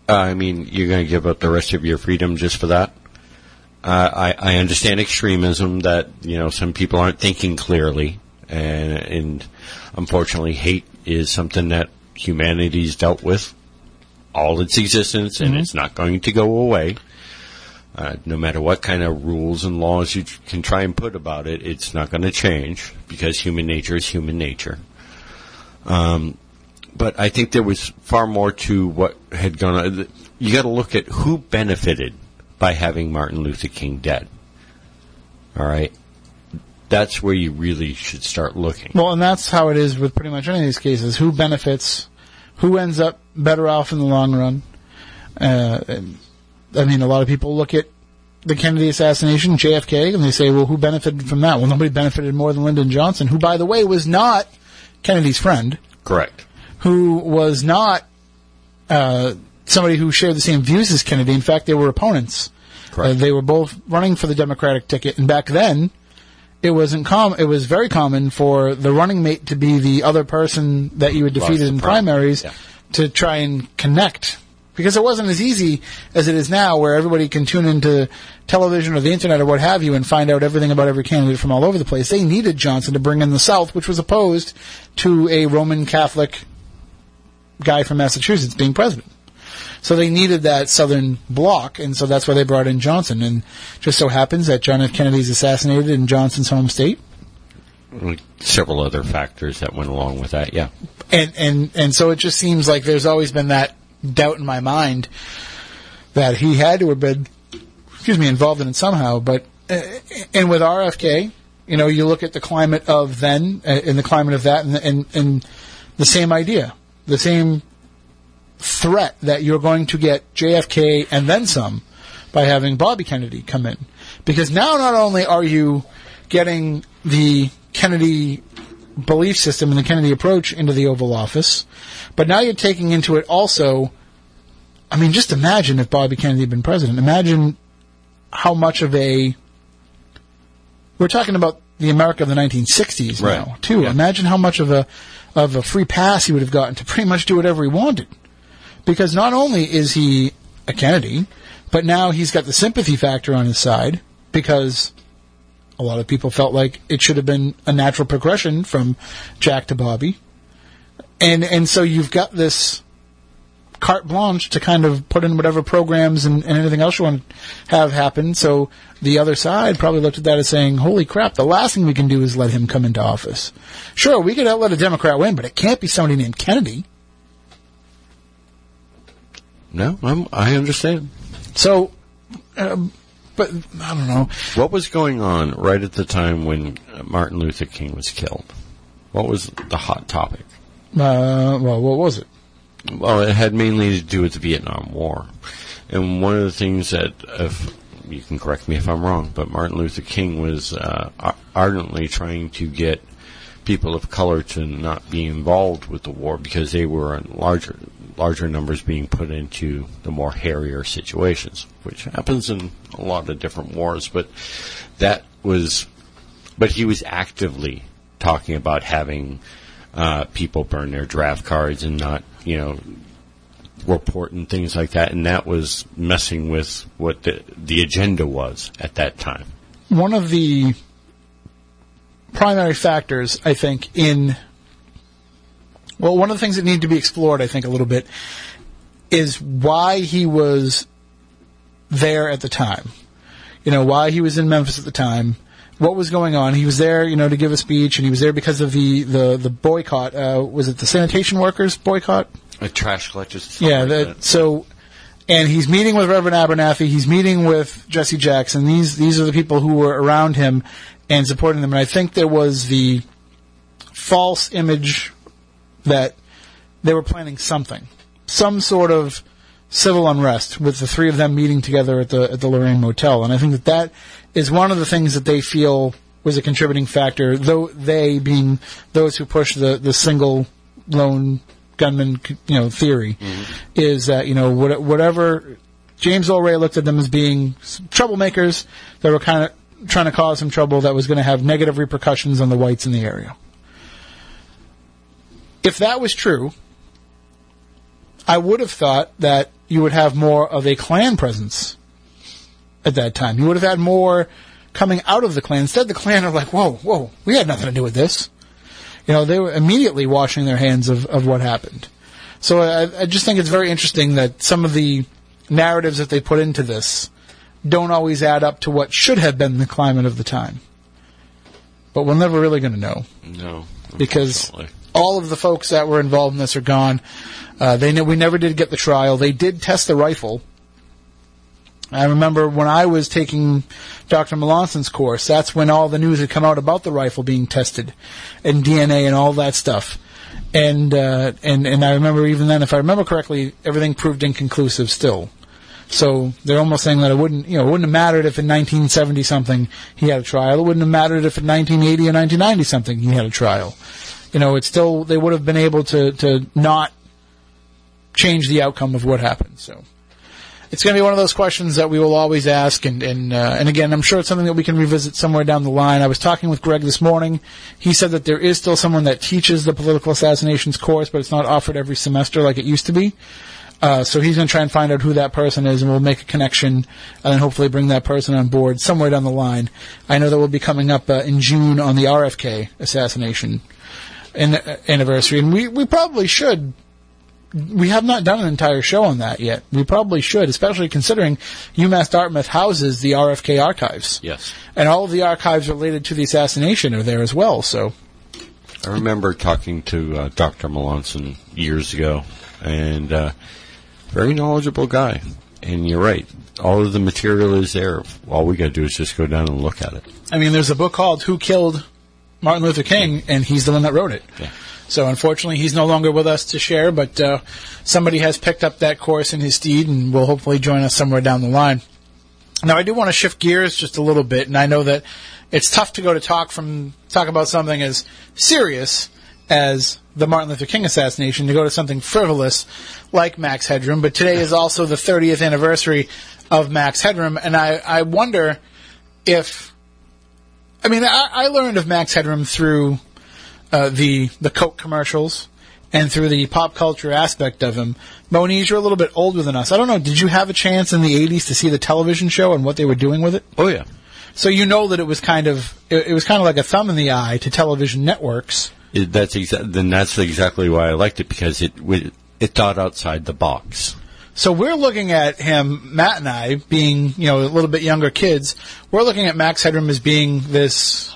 uh, I mean, you're going to give up the rest of your freedom just for that. Uh, I, I understand extremism that you know some people aren't thinking clearly, and, and unfortunately, hate is something that humanity's dealt with all its existence, and Mhm. it's not going to go away. Uh, no matter what kind of rules and laws you can try and put about it, it's not going to change because human nature is human nature. Um, but I think there was far more to what had gone on. You got to look at who benefited by having Martin Luther King dead. All right, that's where you really should start looking. Well, and that's how it is with pretty much any of these cases. Who benefits? Who ends up better off in the long run? Uh, I mean, a lot of people look at the Kennedy assassination, JFK, and they say, well, who benefited from that? Well, nobody benefited more than Lyndon Johnson, who, by the way, was not Kennedy's friend, Correct. who was not uh, somebody who shared the same views as Kennedy. In fact, they were opponents. Correct. Uh, they were both running for the Democratic ticket, and back then, it wasn't com- It was very common for the running mate to be the other person that you had defeated in prim- primaries yeah. to try and connect. Because it wasn't as easy as it is now, where everybody can tune into television or the internet or what have you and find out everything about every candidate from all over the place. They needed Johnson to bring in the South, which was opposed to a Roman Catholic guy from Massachusetts being president. So they needed that southern bloc, and so that's why they brought in Johnson. And just so happens that John F. Kennedy's assassinated in Johnson's home state, Several other factors that went along with that. Yeah. and and and so it just seems like there's always been that doubt in my mind that he had to have been, excuse me, involved in it somehow. But uh, and with RFK, you know, you look at the climate of then uh, and the climate of that, and, and and the same idea, the same threat that you're going to get JFK and then some by having Bobby Kennedy come in, because now not only are you getting the Kennedy belief system and the Kennedy approach into the Oval Office, but now you're taking into it also. I mean, just imagine if Bobby Kennedy had been president. Imagine how much of a we're talking about the America of the 1960s Right. now too. Yeah. Imagine how much of a of a free pass he would have gotten to pretty much do whatever he wanted, because not only is he a Kennedy, but now he's got the sympathy factor on his side because a lot of people felt like it should have been a natural progression from Jack to Bobby. And and so you've got this carte blanche to kind of put in whatever programs and, and anything else you want to have happen. So the other side probably looked at that as saying, holy crap, the last thing we can do is let him come into office. Sure, we could let a Democrat win, but it can't be somebody named Kennedy. No, I'm, I understand. So, um, but I don't know. What was going on right at the time when uh, Martin Luther King was killed? What was the hot topic? Uh, well, what was it? Well, it had mainly to do with the Vietnam War. And one of the things that, if you can correct me if I'm wrong, but Martin Luther King was uh, ardently trying to get people of color to not be involved with the war because they were in larger larger numbers being put into the more hairier situations, which happens in a lot of different wars. But that was, but he was actively talking about having uh, people burn their draft cards and not, you know, report and things like that, and that was messing with what the the agenda was at that time. one of the primary factors, I think, in well, one of the things that need to be explored, I think, a little bit, is why he was there at the time. You know, why he was in Memphis at the time. What was going on? He was there, you know, to give a speech, and he was there because of the the the boycott. Uh, was it the sanitation workers boycott? A trash collectors. Yeah, that, so and he's meeting with Reverend Abernathy. He's meeting with Jesse Jackson. These these are the people who were around him and supporting them. And I think there was the false image that they were planning something, some sort of civil unrest with the three of them meeting together at the at the Lorraine Motel. And I think that that is one of the things that they feel was a contributing factor. Though they being those who push the the single lone gunman, you know, theory, mm-hmm. is that you know what, whatever James Ray looked at them as being troublemakers that were kind of trying to cause some trouble that was going to have negative repercussions on the whites in the area. If that was true, I would have thought that you would have more of a Klan presence at that time. You would have had more coming out of the Klan. Instead, the Klan are like, whoa, whoa, we had nothing to do with this. You know, they were immediately washing their hands of, of what happened. So I, I just think it's very interesting that some of the narratives that they put into this don't always add up to what should have been the climate of the time. But we're never really going to know No, because. All of the folks that were involved in this are gone. Uh, they ne- we never did get the trial. They did test the rifle. I remember when I was taking Dr. Melanson's course, that's when all the news had come out about the rifle being tested and DNA and all that stuff. And, uh, and, and I remember even then, if I remember correctly, everything proved inconclusive still. So they're almost saying that it wouldn't, you know, it wouldn't have mattered if in 1970 something he had a trial. It wouldn't have mattered if in 1980 or 1990 something he had a trial. You know, it's still, they would have been able to, to not change the outcome of what happened. So it's going to be one of those questions that we will always ask, and and uh, and again, I'm sure it's something that we can revisit somewhere down the line. I was talking with Greg this morning. He said that there is still someone that teaches the political assassinations course, but it's not offered every semester like it used to be. Uh, so he's going to try and find out who that person is, and we'll make a connection, and then hopefully bring that person on board somewhere down the line. I know that will be coming up uh, in June on the RFK assassination anniversary, and we we probably should we have not done an entire show on that yet. We probably should, especially considering UMass Dartmouth houses the RFK archives. Yes. And all of the archives related to the assassination are there as well, so. I remember talking to uh, Dr. Melanson years ago, and uh, very knowledgeable guy. And you're right, all of the material is there. All we got to do is just go down and look at it. I mean, there's a book called Who Killed Martin Luther King, and he's the one that wrote it. Yeah. So unfortunately, he's no longer with us to share, but uh, somebody has picked up that course in his stead and will hopefully join us somewhere down the line. Now, I do want to shift gears just a little bit, and I know that it's tough to go to talk from talk about something as serious as the Martin Luther King assassination to go to something frivolous like Max Headroom. But today is also the 30th anniversary of Max Headroom, and I, I wonder if I mean I, I learned of Max Headroom through uh, the the Coke commercials and through the pop culture aspect of him. Moniz, you're a little bit older than us. I don't know. Did you have a chance in the '80s to see the television show and what they were doing with it? Oh yeah. So you know that it was kind of it, it was kind of like a thumb in the eye to television networks. It, that's exa- then that's exactly why I liked it because it it thought outside the box. So we're looking at him, Matt and I, being you know a little bit younger kids. We're looking at Max Headroom as being this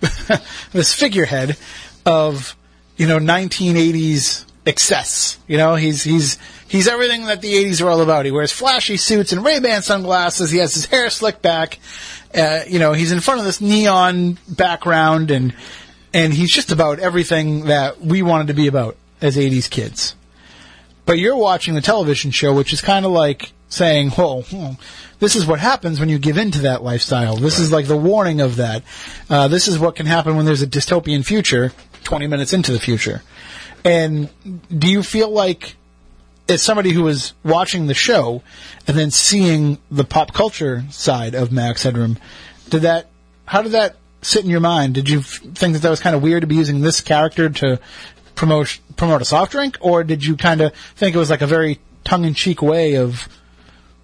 this figurehead of you know 1980s excess. You know, he's he's he's everything that the 80s are all about. He wears flashy suits and Ray Ban sunglasses. He has his hair slicked back. Uh, you know, he's in front of this neon background, and and he's just about everything that we wanted to be about as 80s kids. But you're watching the television show, which is kind of like saying, "Whoa, hmm, this is what happens when you give in to that lifestyle. This is like the warning of that. Uh, this is what can happen when there's a dystopian future, 20 minutes into the future." And do you feel like, as somebody who was watching the show and then seeing the pop culture side of Max Headroom, did that? How did that sit in your mind? Did you think that that was kind of weird to be using this character to promote promote a soft drink, or did you kind of think it was like a very tongue in cheek way of?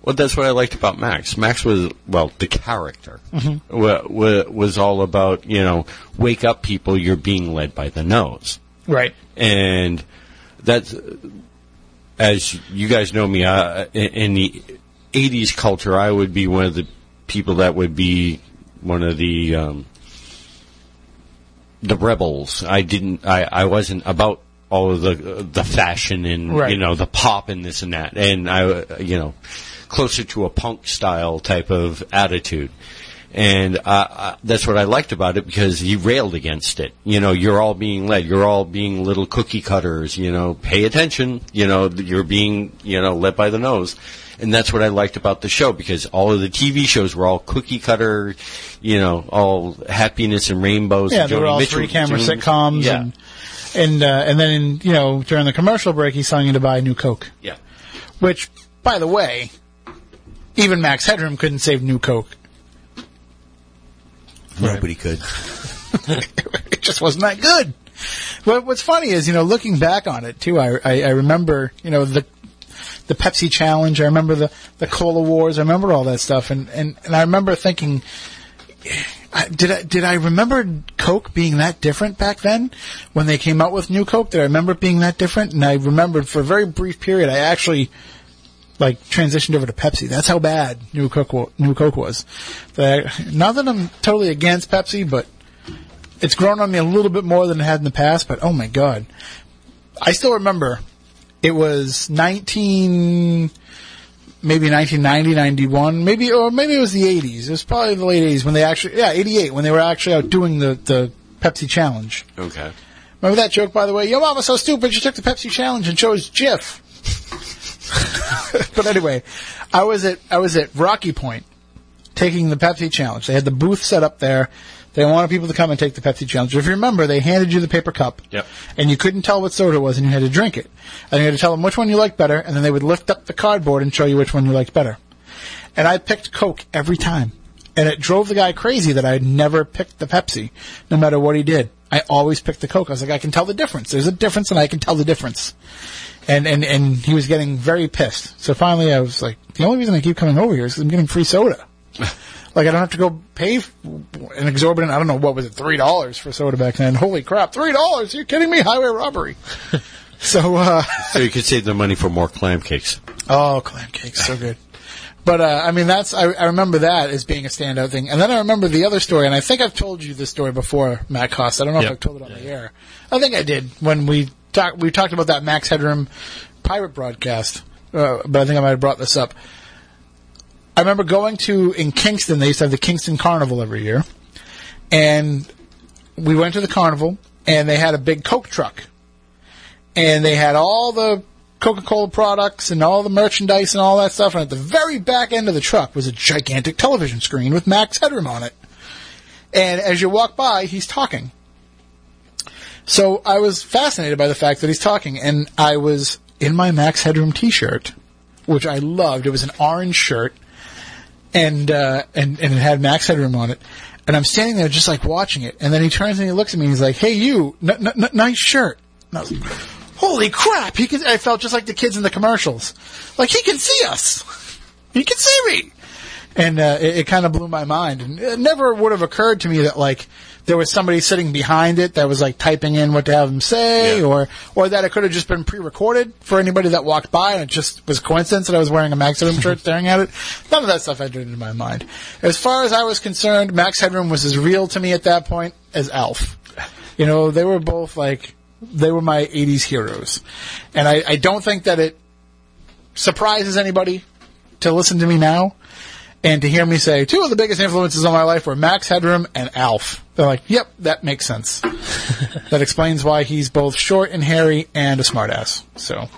Well, that's what I liked about Max. Max was well, the character wa- was all about you know, wake up, people. You're being led by the nose. Right. and that's as you guys know me uh, in, in the 80s culture i would be one of the people that would be one of the um, the rebels i didn't i, I wasn't about all of the the fashion and Right. you know the pop and this and that and i uh, you know closer to a punk style type of attitude and uh, uh, that's what I liked about it because he railed against it. You know, you're all being led. You're all being little cookie cutters. You know, pay attention. You know, you're being you know led by the nose, and that's what I liked about the show because all of the TV shows were all cookie cutter. You know, all happiness and rainbows. Yeah, and they were all Mitchell three camera tunes. sitcoms, Yeah, and and uh, and then in, you know during the commercial break, he's telling you to buy a new Coke. yeah. Which, by the way, even Max Headroom couldn't save new Coke. Nobody could. it just wasn't that good. But what's funny is, you know, looking back on it too, I, I, I remember, you know, the the Pepsi challenge. I remember the the cola wars. I remember all that stuff, and and and I remember thinking, did I did I remember Coke being that different back then when they came out with new Coke? Did I remember it being that different? And I remembered for a very brief period, I actually like transitioned over to Pepsi. That's how bad new Coke new Coke was. That I- not that I'm totally against Pepsi, but it's grown on me a little bit more than it had in the past. But oh my god, I still remember it was 19 maybe 1990 91 maybe or maybe it was the 80s it was probably the late 80s when they actually yeah 88 when they were actually out doing the the Pepsi challenge. Okay. remember that joke by the way? Your mom was so stupid she took the Pepsi challenge and chose Jif. But anyway I was at I was at Rocky Point taking the Pepsi challenge. They had the booth set up there they wanted people to come and take the Pepsi challenge if you remember they handed you the paper cup Yep. and you couldn't tell what soda it was, and you had to drink it. And you had to tell them which one you liked better, and then they would lift up the cardboard and show you which one you liked better. And I picked Coke every time. And it drove the guy crazy that I had never picked the Pepsi, no matter what he did. I always picked the Coke. I was like, I can tell the difference. There's a difference, and I can tell the difference. And, and, and he was getting very pissed. So finally I was like, the only reason I keep coming over here is because I'm getting free soda. Like I don't have to go pay an exorbitant. I don't know what was it, three dollars for soda back then. Holy crap, three dollars! You're kidding me? Highway robbery. so, uh, So you could save the money for more clam cakes. oh, clam cakes, so good. But uh, I mean, that's I, I remember that as being a standout thing, and then I remember the other story, and I think I've told you this story before, Matt Cost. I don't know Yep. if I've told it on the air. I think I did when we talked. We talked about that Max Headroom pirate broadcast, uh, but I think I might have brought this up. I remember going to in Kingston. They used to have the Kingston Carnival every year, and we went to the carnival, and they had a big Coke truck, and they had all the Coca-Cola products and all the merchandise and all that stuff. And at the very back end of the truck was a gigantic television screen with Max Headroom on it. And as you walk by, he's talking. So I was fascinated by the fact that he's talking, and I was in my Max Headroom T-shirt, which I loved. It was an orange shirt, and uh, and and it had Max Headroom on it. And I'm standing there just like watching it, and then he turns and he looks at me and he's like, "Hey, you, n- n- nice shirt." And I was like, "Holy crap!" He can. I felt just like the kids in the commercials, like he can see us. He can see me and uh, it, it kind of blew my mind. And it never would have occurred to me that like there was somebody sitting behind it that was like typing in what to have him say, Yeah. or or that it could have just been pre-recorded for anybody that walked by, and it just was coincidence that I was wearing a Max Headroom shirt staring at it. None of that stuff entered into my mind. As far as I was concerned, Max Headroom was as real to me at that point as Alf. You know, they were both like they were my '80s heroes, and I, I don't think that it surprises anybody to listen to me now and to hear me say two of the biggest influences on my life were Max Headroom and Alf. They're like, yep, that makes sense. that explains why he's both short and hairy and a smartass. So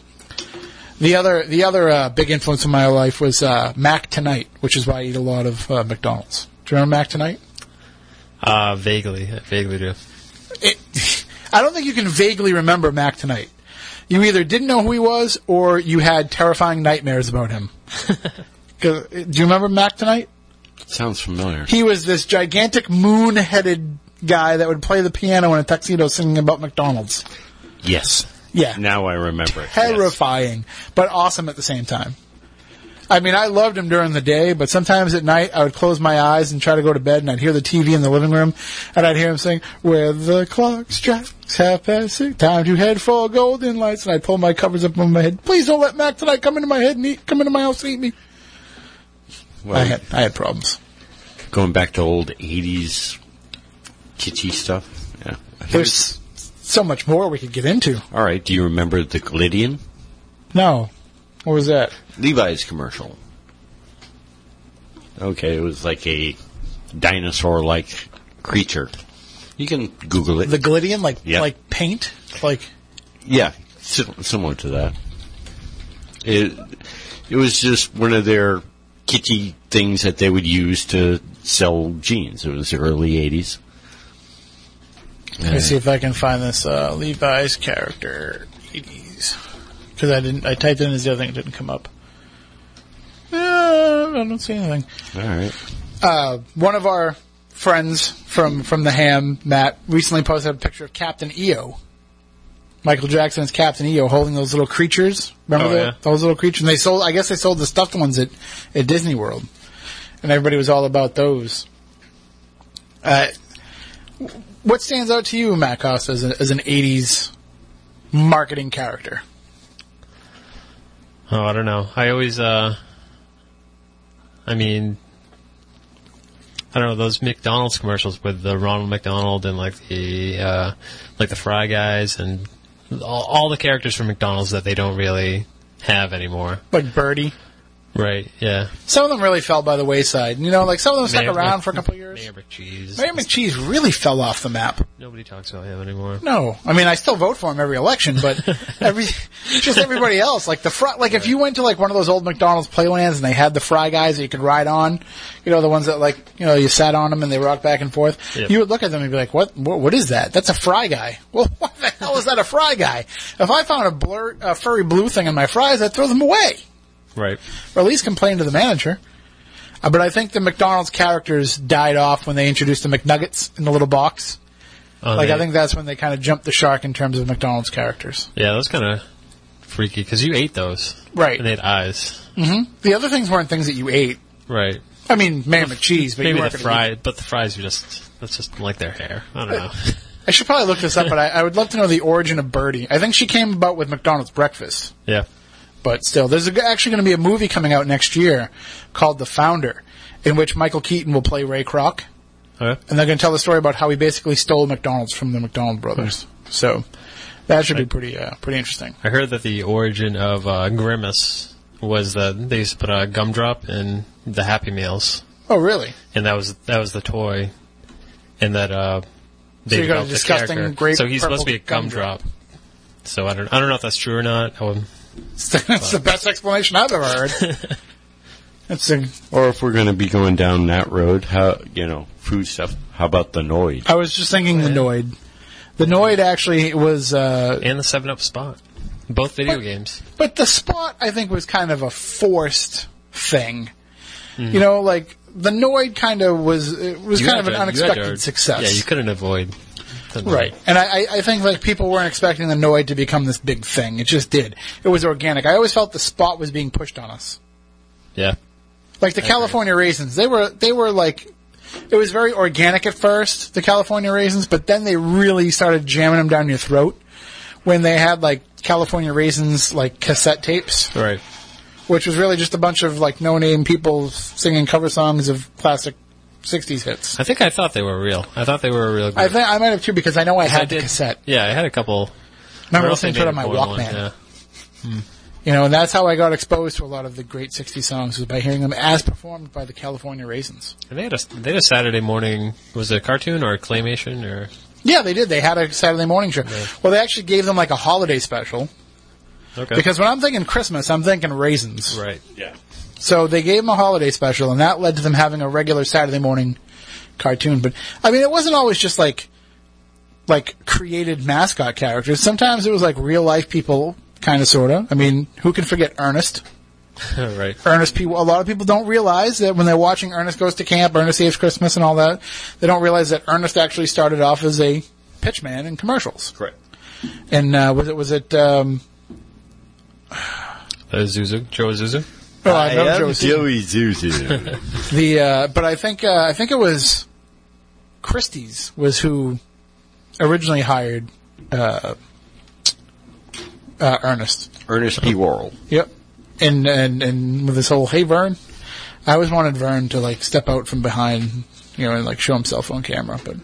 the other the other uh, big influence in my life was uh, Mac Tonight, which is why I eat a lot of uh, McDonald's. Do you remember Mac Tonight? Uh, vaguely, I vaguely do. It, I don't think you can vaguely remember Mac Tonight. You either didn't know who he was or you had terrifying nightmares about him. Do you remember Mac Tonight? Sounds familiar. He was this gigantic moon-headed guy that would play the piano in a tuxedo singing about McDonald's. Yes. Yeah. Now I remember it. yes. Terrifying, but awesome at the same time. I mean, I loved him during the day, but sometimes at night I would close my eyes and try to go to bed, and I'd hear the TV in the living room, and I'd hear him sing, "Where the clock strikes half past six, time to head for golden lights," and I'd pull my covers up on my head. Please don't let Mac tonight come into my head and eat, come into my house and eat me. Well, I had I had problems. going back to old 80s kitschy stuff. Yeah. There's so much more we could get into. All right. Do you remember the Glydian? No, what was that? Levi's commercial. Okay, it was like a dinosaur-like creature. You can Google it. The Glydian, like Yeah. like paint, like yeah, similar to that. It it was just one of their kitschy things that they would use to sell jeans. It was the early '80s. Let me see if I can find this uh, Levi's character 80s because I didn't. I typed in as the other thing, it didn't come up. Uh, I don't see anything. All right. Uh, one of our friends from from the Ham, Matt, recently posted a picture of Captain EO. Michael Jackson's Captain EO holding those little creatures. Remember Oh, the, yeah. those little creatures? And they sold. I guess they sold the stuffed ones at at Disney World, and everybody was all about those. Uh, what stands out to you, Matt Costa, as, a, as an '80s marketing character? Oh, I don't know. I always, uh, I mean, I don't know those McDonald's commercials with the Ronald McDonald and like the, uh, like the Fry Guys and all, all the characters from McDonald's that they don't really have anymore. Like Birdie. Right? Yeah. Some of them really fell by the wayside. You know, like some of them stuck Mayor around for a couple of years. Mayor McCheese. Mayor McCheese really fell off the map. Nobody talks about him anymore. No, I mean I still vote for him every election, but every just everybody else, like the fry, like if you went to like one of those old McDonald's playlands and they had the fry guys that you could ride on, you know the ones that like you know you sat on them and they rocked back and forth. Yep. You would look at them and be like, what, what? What is that? That's a fry guy. Well, what the hell is that a fry guy? If I found a blur, a furry blue thing in my fries, I'd throw them away, Right. or at least complain to the manager. Uh, but I think the McDonald's characters died off when they introduced the McNuggets in the little box. Oh, Like they- I think that's when they kind of jumped the shark in terms of McDonald's characters. Yeah, that was kind of freaky because you ate those. Right. And they had eyes. The other things weren't things that you ate. Right. I mean, Mayor McCheese, but Maybe you the weren't fry, eat- but the fries are just that's just like their hair. I don't know. I should probably look this up, but I, I would love to know the origin of Birdie. I think she came about with McDonald's breakfast, yeah. But still, there's actually going to be a movie coming out next year called The Founder, in which Michael Keaton will play Ray Kroc, Okay. and they're going to tell the story about how he basically stole McDonald's from the McDonald brothers. So that should be pretty uh, pretty interesting. I heard that the origin of uh, Grimace was that they used to put a gumdrop in the Happy Meals, Oh, really? and that was that was the toy, and that uh, they So you got a developed the character. So he's supposed to be a purple gumdrop. So I don't I don't know if that's true or not. I would, That's the best explanation I've ever heard. That's a, Or if we're going to be going down that road, how you know food stuff? How about the Noid? I was just thinking the Noid. The Noid actually was, uh, and the Seven Up spot, both video What? games. but the spot I think was kind of a forced thing. Hmm. You know, like the Noid kind of was it was You kind had of an to- you had unexpected to- success. Yeah, you couldn't avoid. The- Right, and I, I- I think like people weren't expecting the Noid to become this big thing. It just did. It was organic. I always felt the spot was being pushed on us. Yeah. Like the California raisins, they were they were like it was very organic at first, the California raisins, but then they really started jamming them down your throat when they had like California raisins like cassette tapes, Right. which was really just a bunch of like no name people singing cover songs of classic '60s hits. I think I thought they were real. I thought they were a real. Group. I think I might have too because I know I I had the cassette. Yeah, I had a couple. Remember or else listening to it on my Walkman. one, Yeah. Hmm. You know, and that's how I got exposed to a lot of the great '60s songs was by hearing them as performed by the California Raisins. And they had a they had a Saturday morning. Was it a cartoon or a claymation or? Yeah, they did. They had a Saturday morning show. Well, they actually gave them like a holiday special Okay. because when I'm thinking Christmas, I'm thinking raisins. right. Yeah. So they gave them a holiday special, and that led to them having a regular Saturday morning cartoon. But I mean, it wasn't always just like like created mascot characters. Sometimes it was like real life people, kind of, sorta. I mean, who can forget Ernest? right. Ernest people. A lot of people don't realize that when they're watching Ernest Goes to Camp, Ernest Saves Christmas, and all that, they don't realize that Ernest actually started off as a pitchman in commercials. Correct. And uh, was it was it? Um, Uh, Zuzu, Joe Zuzu. Oh, I know Joe Susan. Joey Zuzu. The uh, but I think uh, I think it was Christie's was who originally hired uh, uh, Ernest. Ernest P. Worrell. Yep. And and and with this whole hey Vern, I always wanted Vern to like step out from behind, you know, and like show himself on camera. But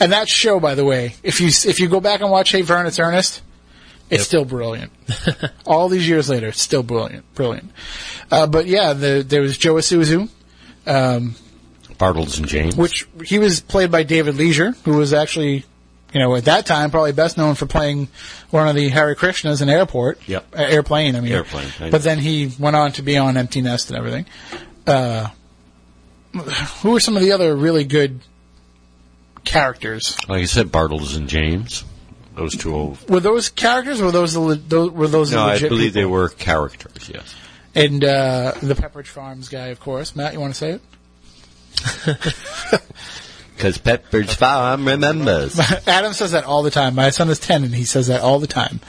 and that show, by the way, if you if you go back and watch Hey Vern, it's Ernest. It's Yep. still brilliant. All these years later, it's still brilliant, brilliant. Uh, but yeah, the, there was Joe Isuzu, Bartles and James. which he was played by David Leisure, who was actually, you know, at that time probably best known for playing one of the Hare Krishnas in Airport. Yep. Uh, airplane, I mean. Airplane, I. But then he went on to be on Empty Nest and everything. Uh, who were some of the other really good characters? like you said, Bartles and James. Those two old. Were those characters? Or were those, the those were those No, I legit believe they were characters. Yes. And uh, the Pepperidge Farms guy, of course. Matt, you want to say it? Because Pepperidge Farm remembers. Adam says that all the time. My son is 10 and he says that all the time.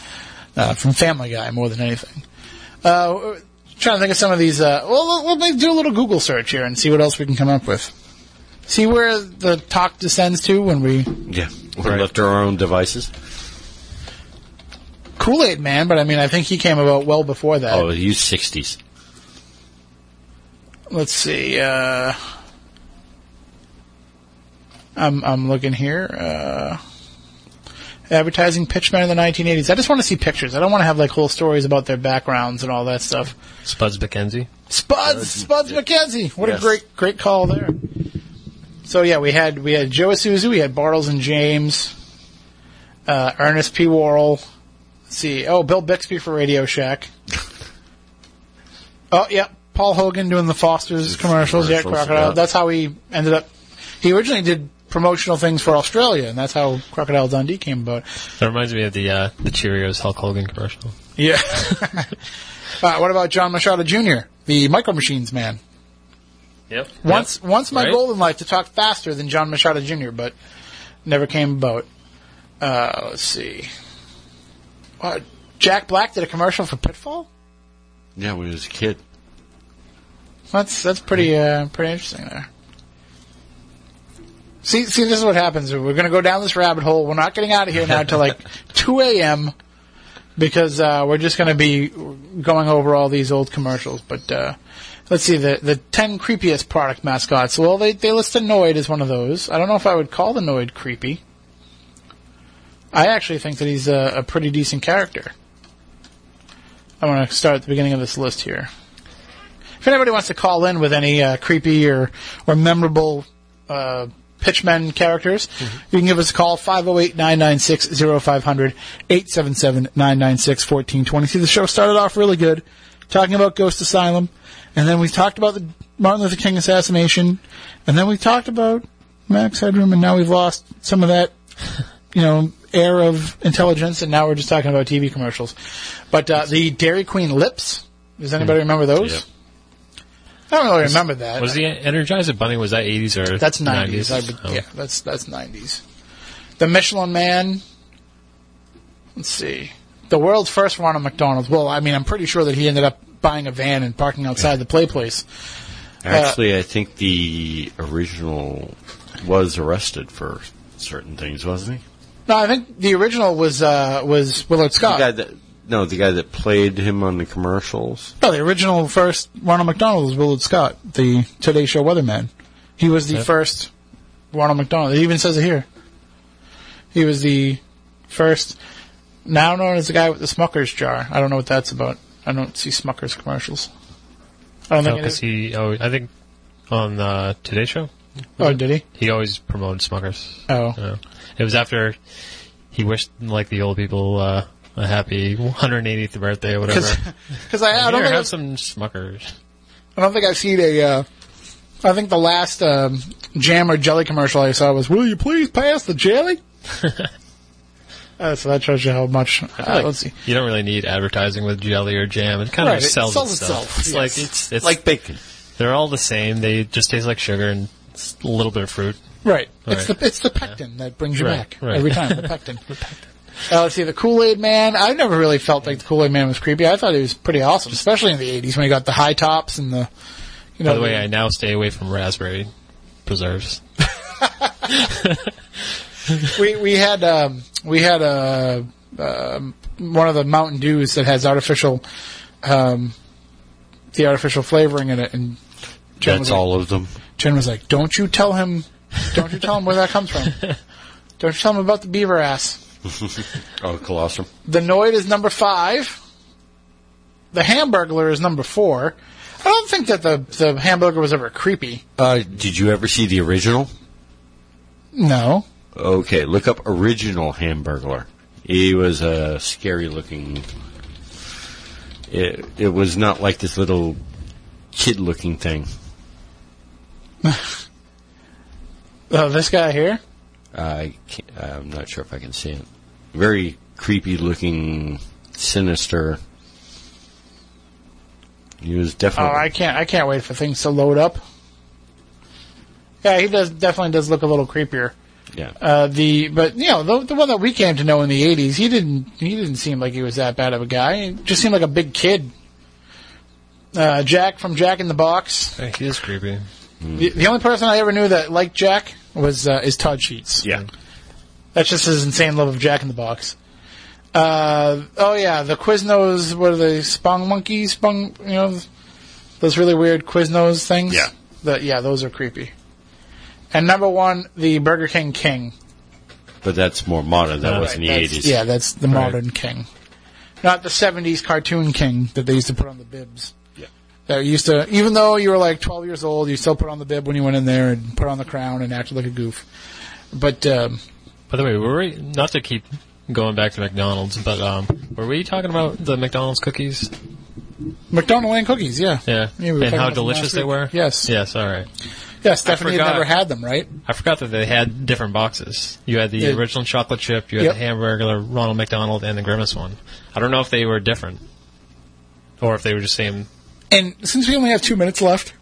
Uh, from Family Guy more than anything. Uh, trying to think of some of these, uh, well, we'll maybe do a little Google search here and see what else we can come up with. See where the talk descends to when we Yeah, we're left to our own devices. Kool Aid Man, but I mean, I think he came about well before that. Oh, you sixties. Let's see. Uh, I'm I'm looking here. Uh, advertising pitchmen in the 1980s. I just want to see pictures. I don't want to have like whole stories about their backgrounds and all that stuff. Spuds MacKenzie. Spuds, Spuds MacKenzie. What Yes. a great, great call there. So yeah, we had we had Joe Isuzu, we had Bartles and James, uh, Ernest P. Worrell. Let's see, oh Bill Bixby for Radio Shack. oh yeah, Paul Hogan doing the Foster's commercials. Yeah, Crocodile. yeah. That's how he ended up. He originally did promotional things for Australia, and that's how Crocodile Dundee came about. That reminds me of the uh, the Cheerios Hulk Hogan commercial. Yeah. uh, what about John Moschitta Jr., the Micro Machines man? Yep. Once, once my Right. goal in life to talk faster than John Moschitta Jr., but never came about. Uh, let's see. What? Jack Black did a commercial for Pitfall. Yeah, when he was a kid. That's that's pretty uh, pretty interesting there. See, see, this is what happens. We're going to go down this rabbit hole. We're not getting out of here now until like 2 a.m. because uh, we're just going to be going over all these old commercials. But uh, let's see the the 10 creepiest product mascots. Well, they they listed Noid as one of those. I don't know if I would call the Noid creepy. I actually think that he's a, a pretty decent character. I want to start at the beginning of this list here. If anybody wants to call in with any uh, creepy or or memorable uh, pitchmen characters, you can give us a call 508-996-0500 877-996-1420. See, the show started off really good, talking about Ghost Asylum, and then we talked about the Martin Luther King assassination, and then we talked about Max Headroom, and now we've lost some of that, you know, air of intelligence, and now we're just talking about TV commercials. But uh, the Dairy Queen lips, does anybody remember those? Yep. I don't really remember that. Was the Energizer Bunny? Was that 80s or That's nineties. I 90s? would, Oh. Yeah, that's that's nineties. The Michelin Man. Let's see. The world's first Ronald McDonald's. Well, I mean, I'm pretty sure that he ended up buying a van and parking outside the play place. Actually, I think the original was arrested for certain things, wasn't he? No, I think the original was uh, was Willard The guy Scott. that no, the guy that played him on the commercials. No, the original first Ronald McDonald was Willard Scott, the Today Show weatherman. He was the Yep. first Ronald McDonald. It even says it here. He was the first, now known as the guy with the Smucker's jar. I don't know what that's about. I don't see Smucker's commercials. I don't No, think it 'cause is. he. Oh, I think on the Today Show, Oh, did he? he always promoted Smuckers. Oh. Yeah. It was after he wished like the old people uh, a happy 180th birthday or whatever. Because I, I don't think have I've, some Smuckers. I don't think I've seen a. Uh, I think the last um, jam or jelly commercial I saw was, "Will you please pass the jelly?" uh, so that shows you how much. Uh, Like, let's see. You don't really need advertising with jelly or jam. It kind Right, of it sells, sells itself. itself, It's yes. like it's it's Like bacon. they're all the same. They just taste like sugar and it's a little bit of fruit. Right. It's Right. the it's the pectin that brings you Right, back right. every time. The pectin. Uh, let's see. The Kool Aid Man. I never really felt like the Kool Aid Man was creepy. I thought he was pretty awesome, especially in the '80s when he got the high tops and the. You know, By the way, I now stay away from raspberry preserves. we we had um, we had a um one of the Mountain Dews that has artificial um, the artificial flavoring in it, and Jen That's like, all of them. Jen was like, "Don't you tell him, don't you tell him where that comes from. Don't you tell him about the beaver ass." Oh, colostrum. The Noid is number five. The Hamburglar is number four. I don't think that the the hamburger was ever creepy. Uh, did you ever see the original? No. Okay, look up original Hamburglar. He was a scary looking. It it was not like this little kid looking thing. Oh, this guy here. I can't, I'm not sure if I can see it. Very creepy looking, sinister. He was definitely. Oh. I can't. I can't wait for things to load up. Yeah, he does definitely does look a little creepier. yeah. Uh, the but you know the the one that we came to know in the '80s, he didn't he didn't seem like he was that bad of a guy. He just seemed like a big kid. Uh, Jack from Jack in the Box. Hey, he is creepy. The, the only person I ever knew that liked Jack was uh, is Todd Sheets. Yeah. That's just his insane love of Jack in the Box. Uh, oh yeah, the Quiznos. What are they? Spong monkeys? Spong? You know, those really weird Quiznos things. Yeah. The, yeah, those are creepy. And number one, the Burger King King. But that's more modern. That was in the That's- 80s. Yeah, that's the modern King, not the '70s cartoon King that they used to put on the bibs. That used to, even though you were like 12 years old, you still put on the bib when you went in there and put on the crown and acted like a goof. But um, By the way, were we not to keep going back to McDonald's, but um, were we talking about the McDonald's cookies? McDonald Land cookies, yeah. Yeah, Yeah, we and how delicious they were. Yes. yes, all right. Yeah, Stephanie had forgot. never had them, right? I forgot that they had different boxes. You had the Yeah. original chocolate chip, you had Yep. the hamburger, the Ronald McDonald, and the Grimace one. I don't know if they were different, or if they were just the same. And since we only have two minutes left,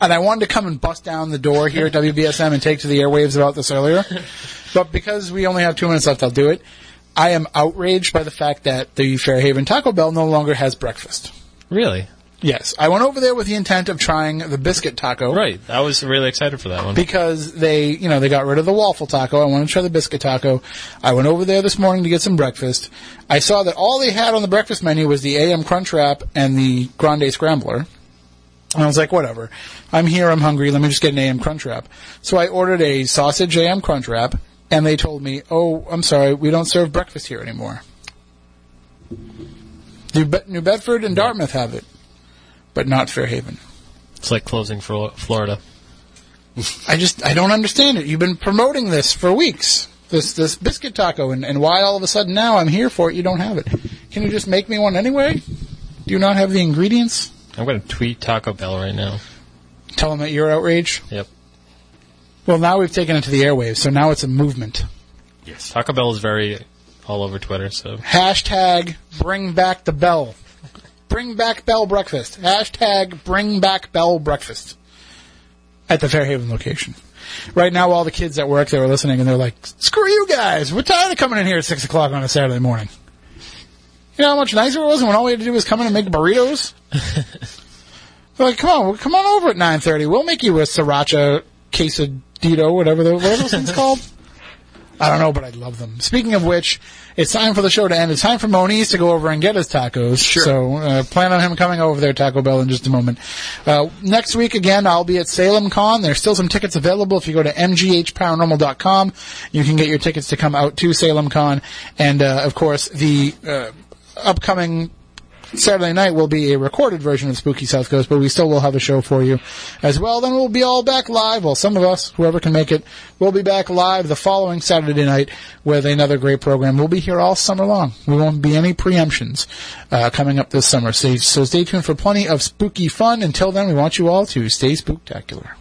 and I wanted to come and bust down the door here at WBSM and take to the airwaves about this earlier, but because we only have two minutes left, I'll do it. I am outraged by the fact that the Fairhaven Taco Bell no longer has breakfast. Really? Yes, I went over there with the intent of trying the biscuit taco. Right. I was really excited for that one. because they, you know, they got rid of the waffle taco. I wanted to try the biscuit taco. I went over there this morning to get some breakfast. I saw that all they had on the breakfast menu was the AM Crunch Wrap and the Grande Scrambler. And I was like, whatever. I'm here, I'm hungry, let me just get an AM Crunch Wrap. So I ordered a sausage AM Crunch Wrap, and they told me, oh, I'm sorry, we don't serve breakfast here anymore. New, Be- New Bedford and Dartmouth have it, but not Fairhaven. It's like closing for Florida. I just I don't understand it. You've been promoting this for weeks. This this biscuit taco and, and why all of a sudden now I'm here for it you don't have it. Can you just make me one anyway? Do you not have the ingredients? I'm going to tweet Taco Bell right now. Tell them that you're outraged. Yep. Well, now we've taken it to the airwaves, so now it's a movement. Yes. Taco Bell is very all over Twitter, so Hashtag bring back the bell. Bring back bell breakfast. Hashtag bring back bell breakfast. At the Fairhaven location. Right now, all the kids at work, they were listening and they're like, screw you guys. We're tired of coming in here at 6 o'clock on a Saturday morning. You know how much nicer it was when all we had to do was come in and make burritos? they're like, come on, come on over at 9.30. We'll make you a sriracha Quesarito, whatever, the, what are those things called? I don't know, but I love them. Speaking of which, it's time for the show to end. It's time for Moniz to go over and get his tacos. Sure. So uh, plan on him coming over there, Taco Bell, in just a moment. Uh, next week, again, I'll be at Salem Con. There's still some tickets available. If you go to mghparanormal.com, you can get your tickets to come out to Salem Con. And, uh, of course, the uh, upcoming Saturday night will be a recorded version of Spooky South Coast, but we still will have a show for you as well. Then we'll be all back live. Well, some of us, whoever can make it, will be back live the following Saturday night with another great program. We'll be here all summer long. We won't be any preemptions uh, coming up this summer. So, so stay tuned for plenty of spooky fun. Until then, we want you all to stay spooktacular.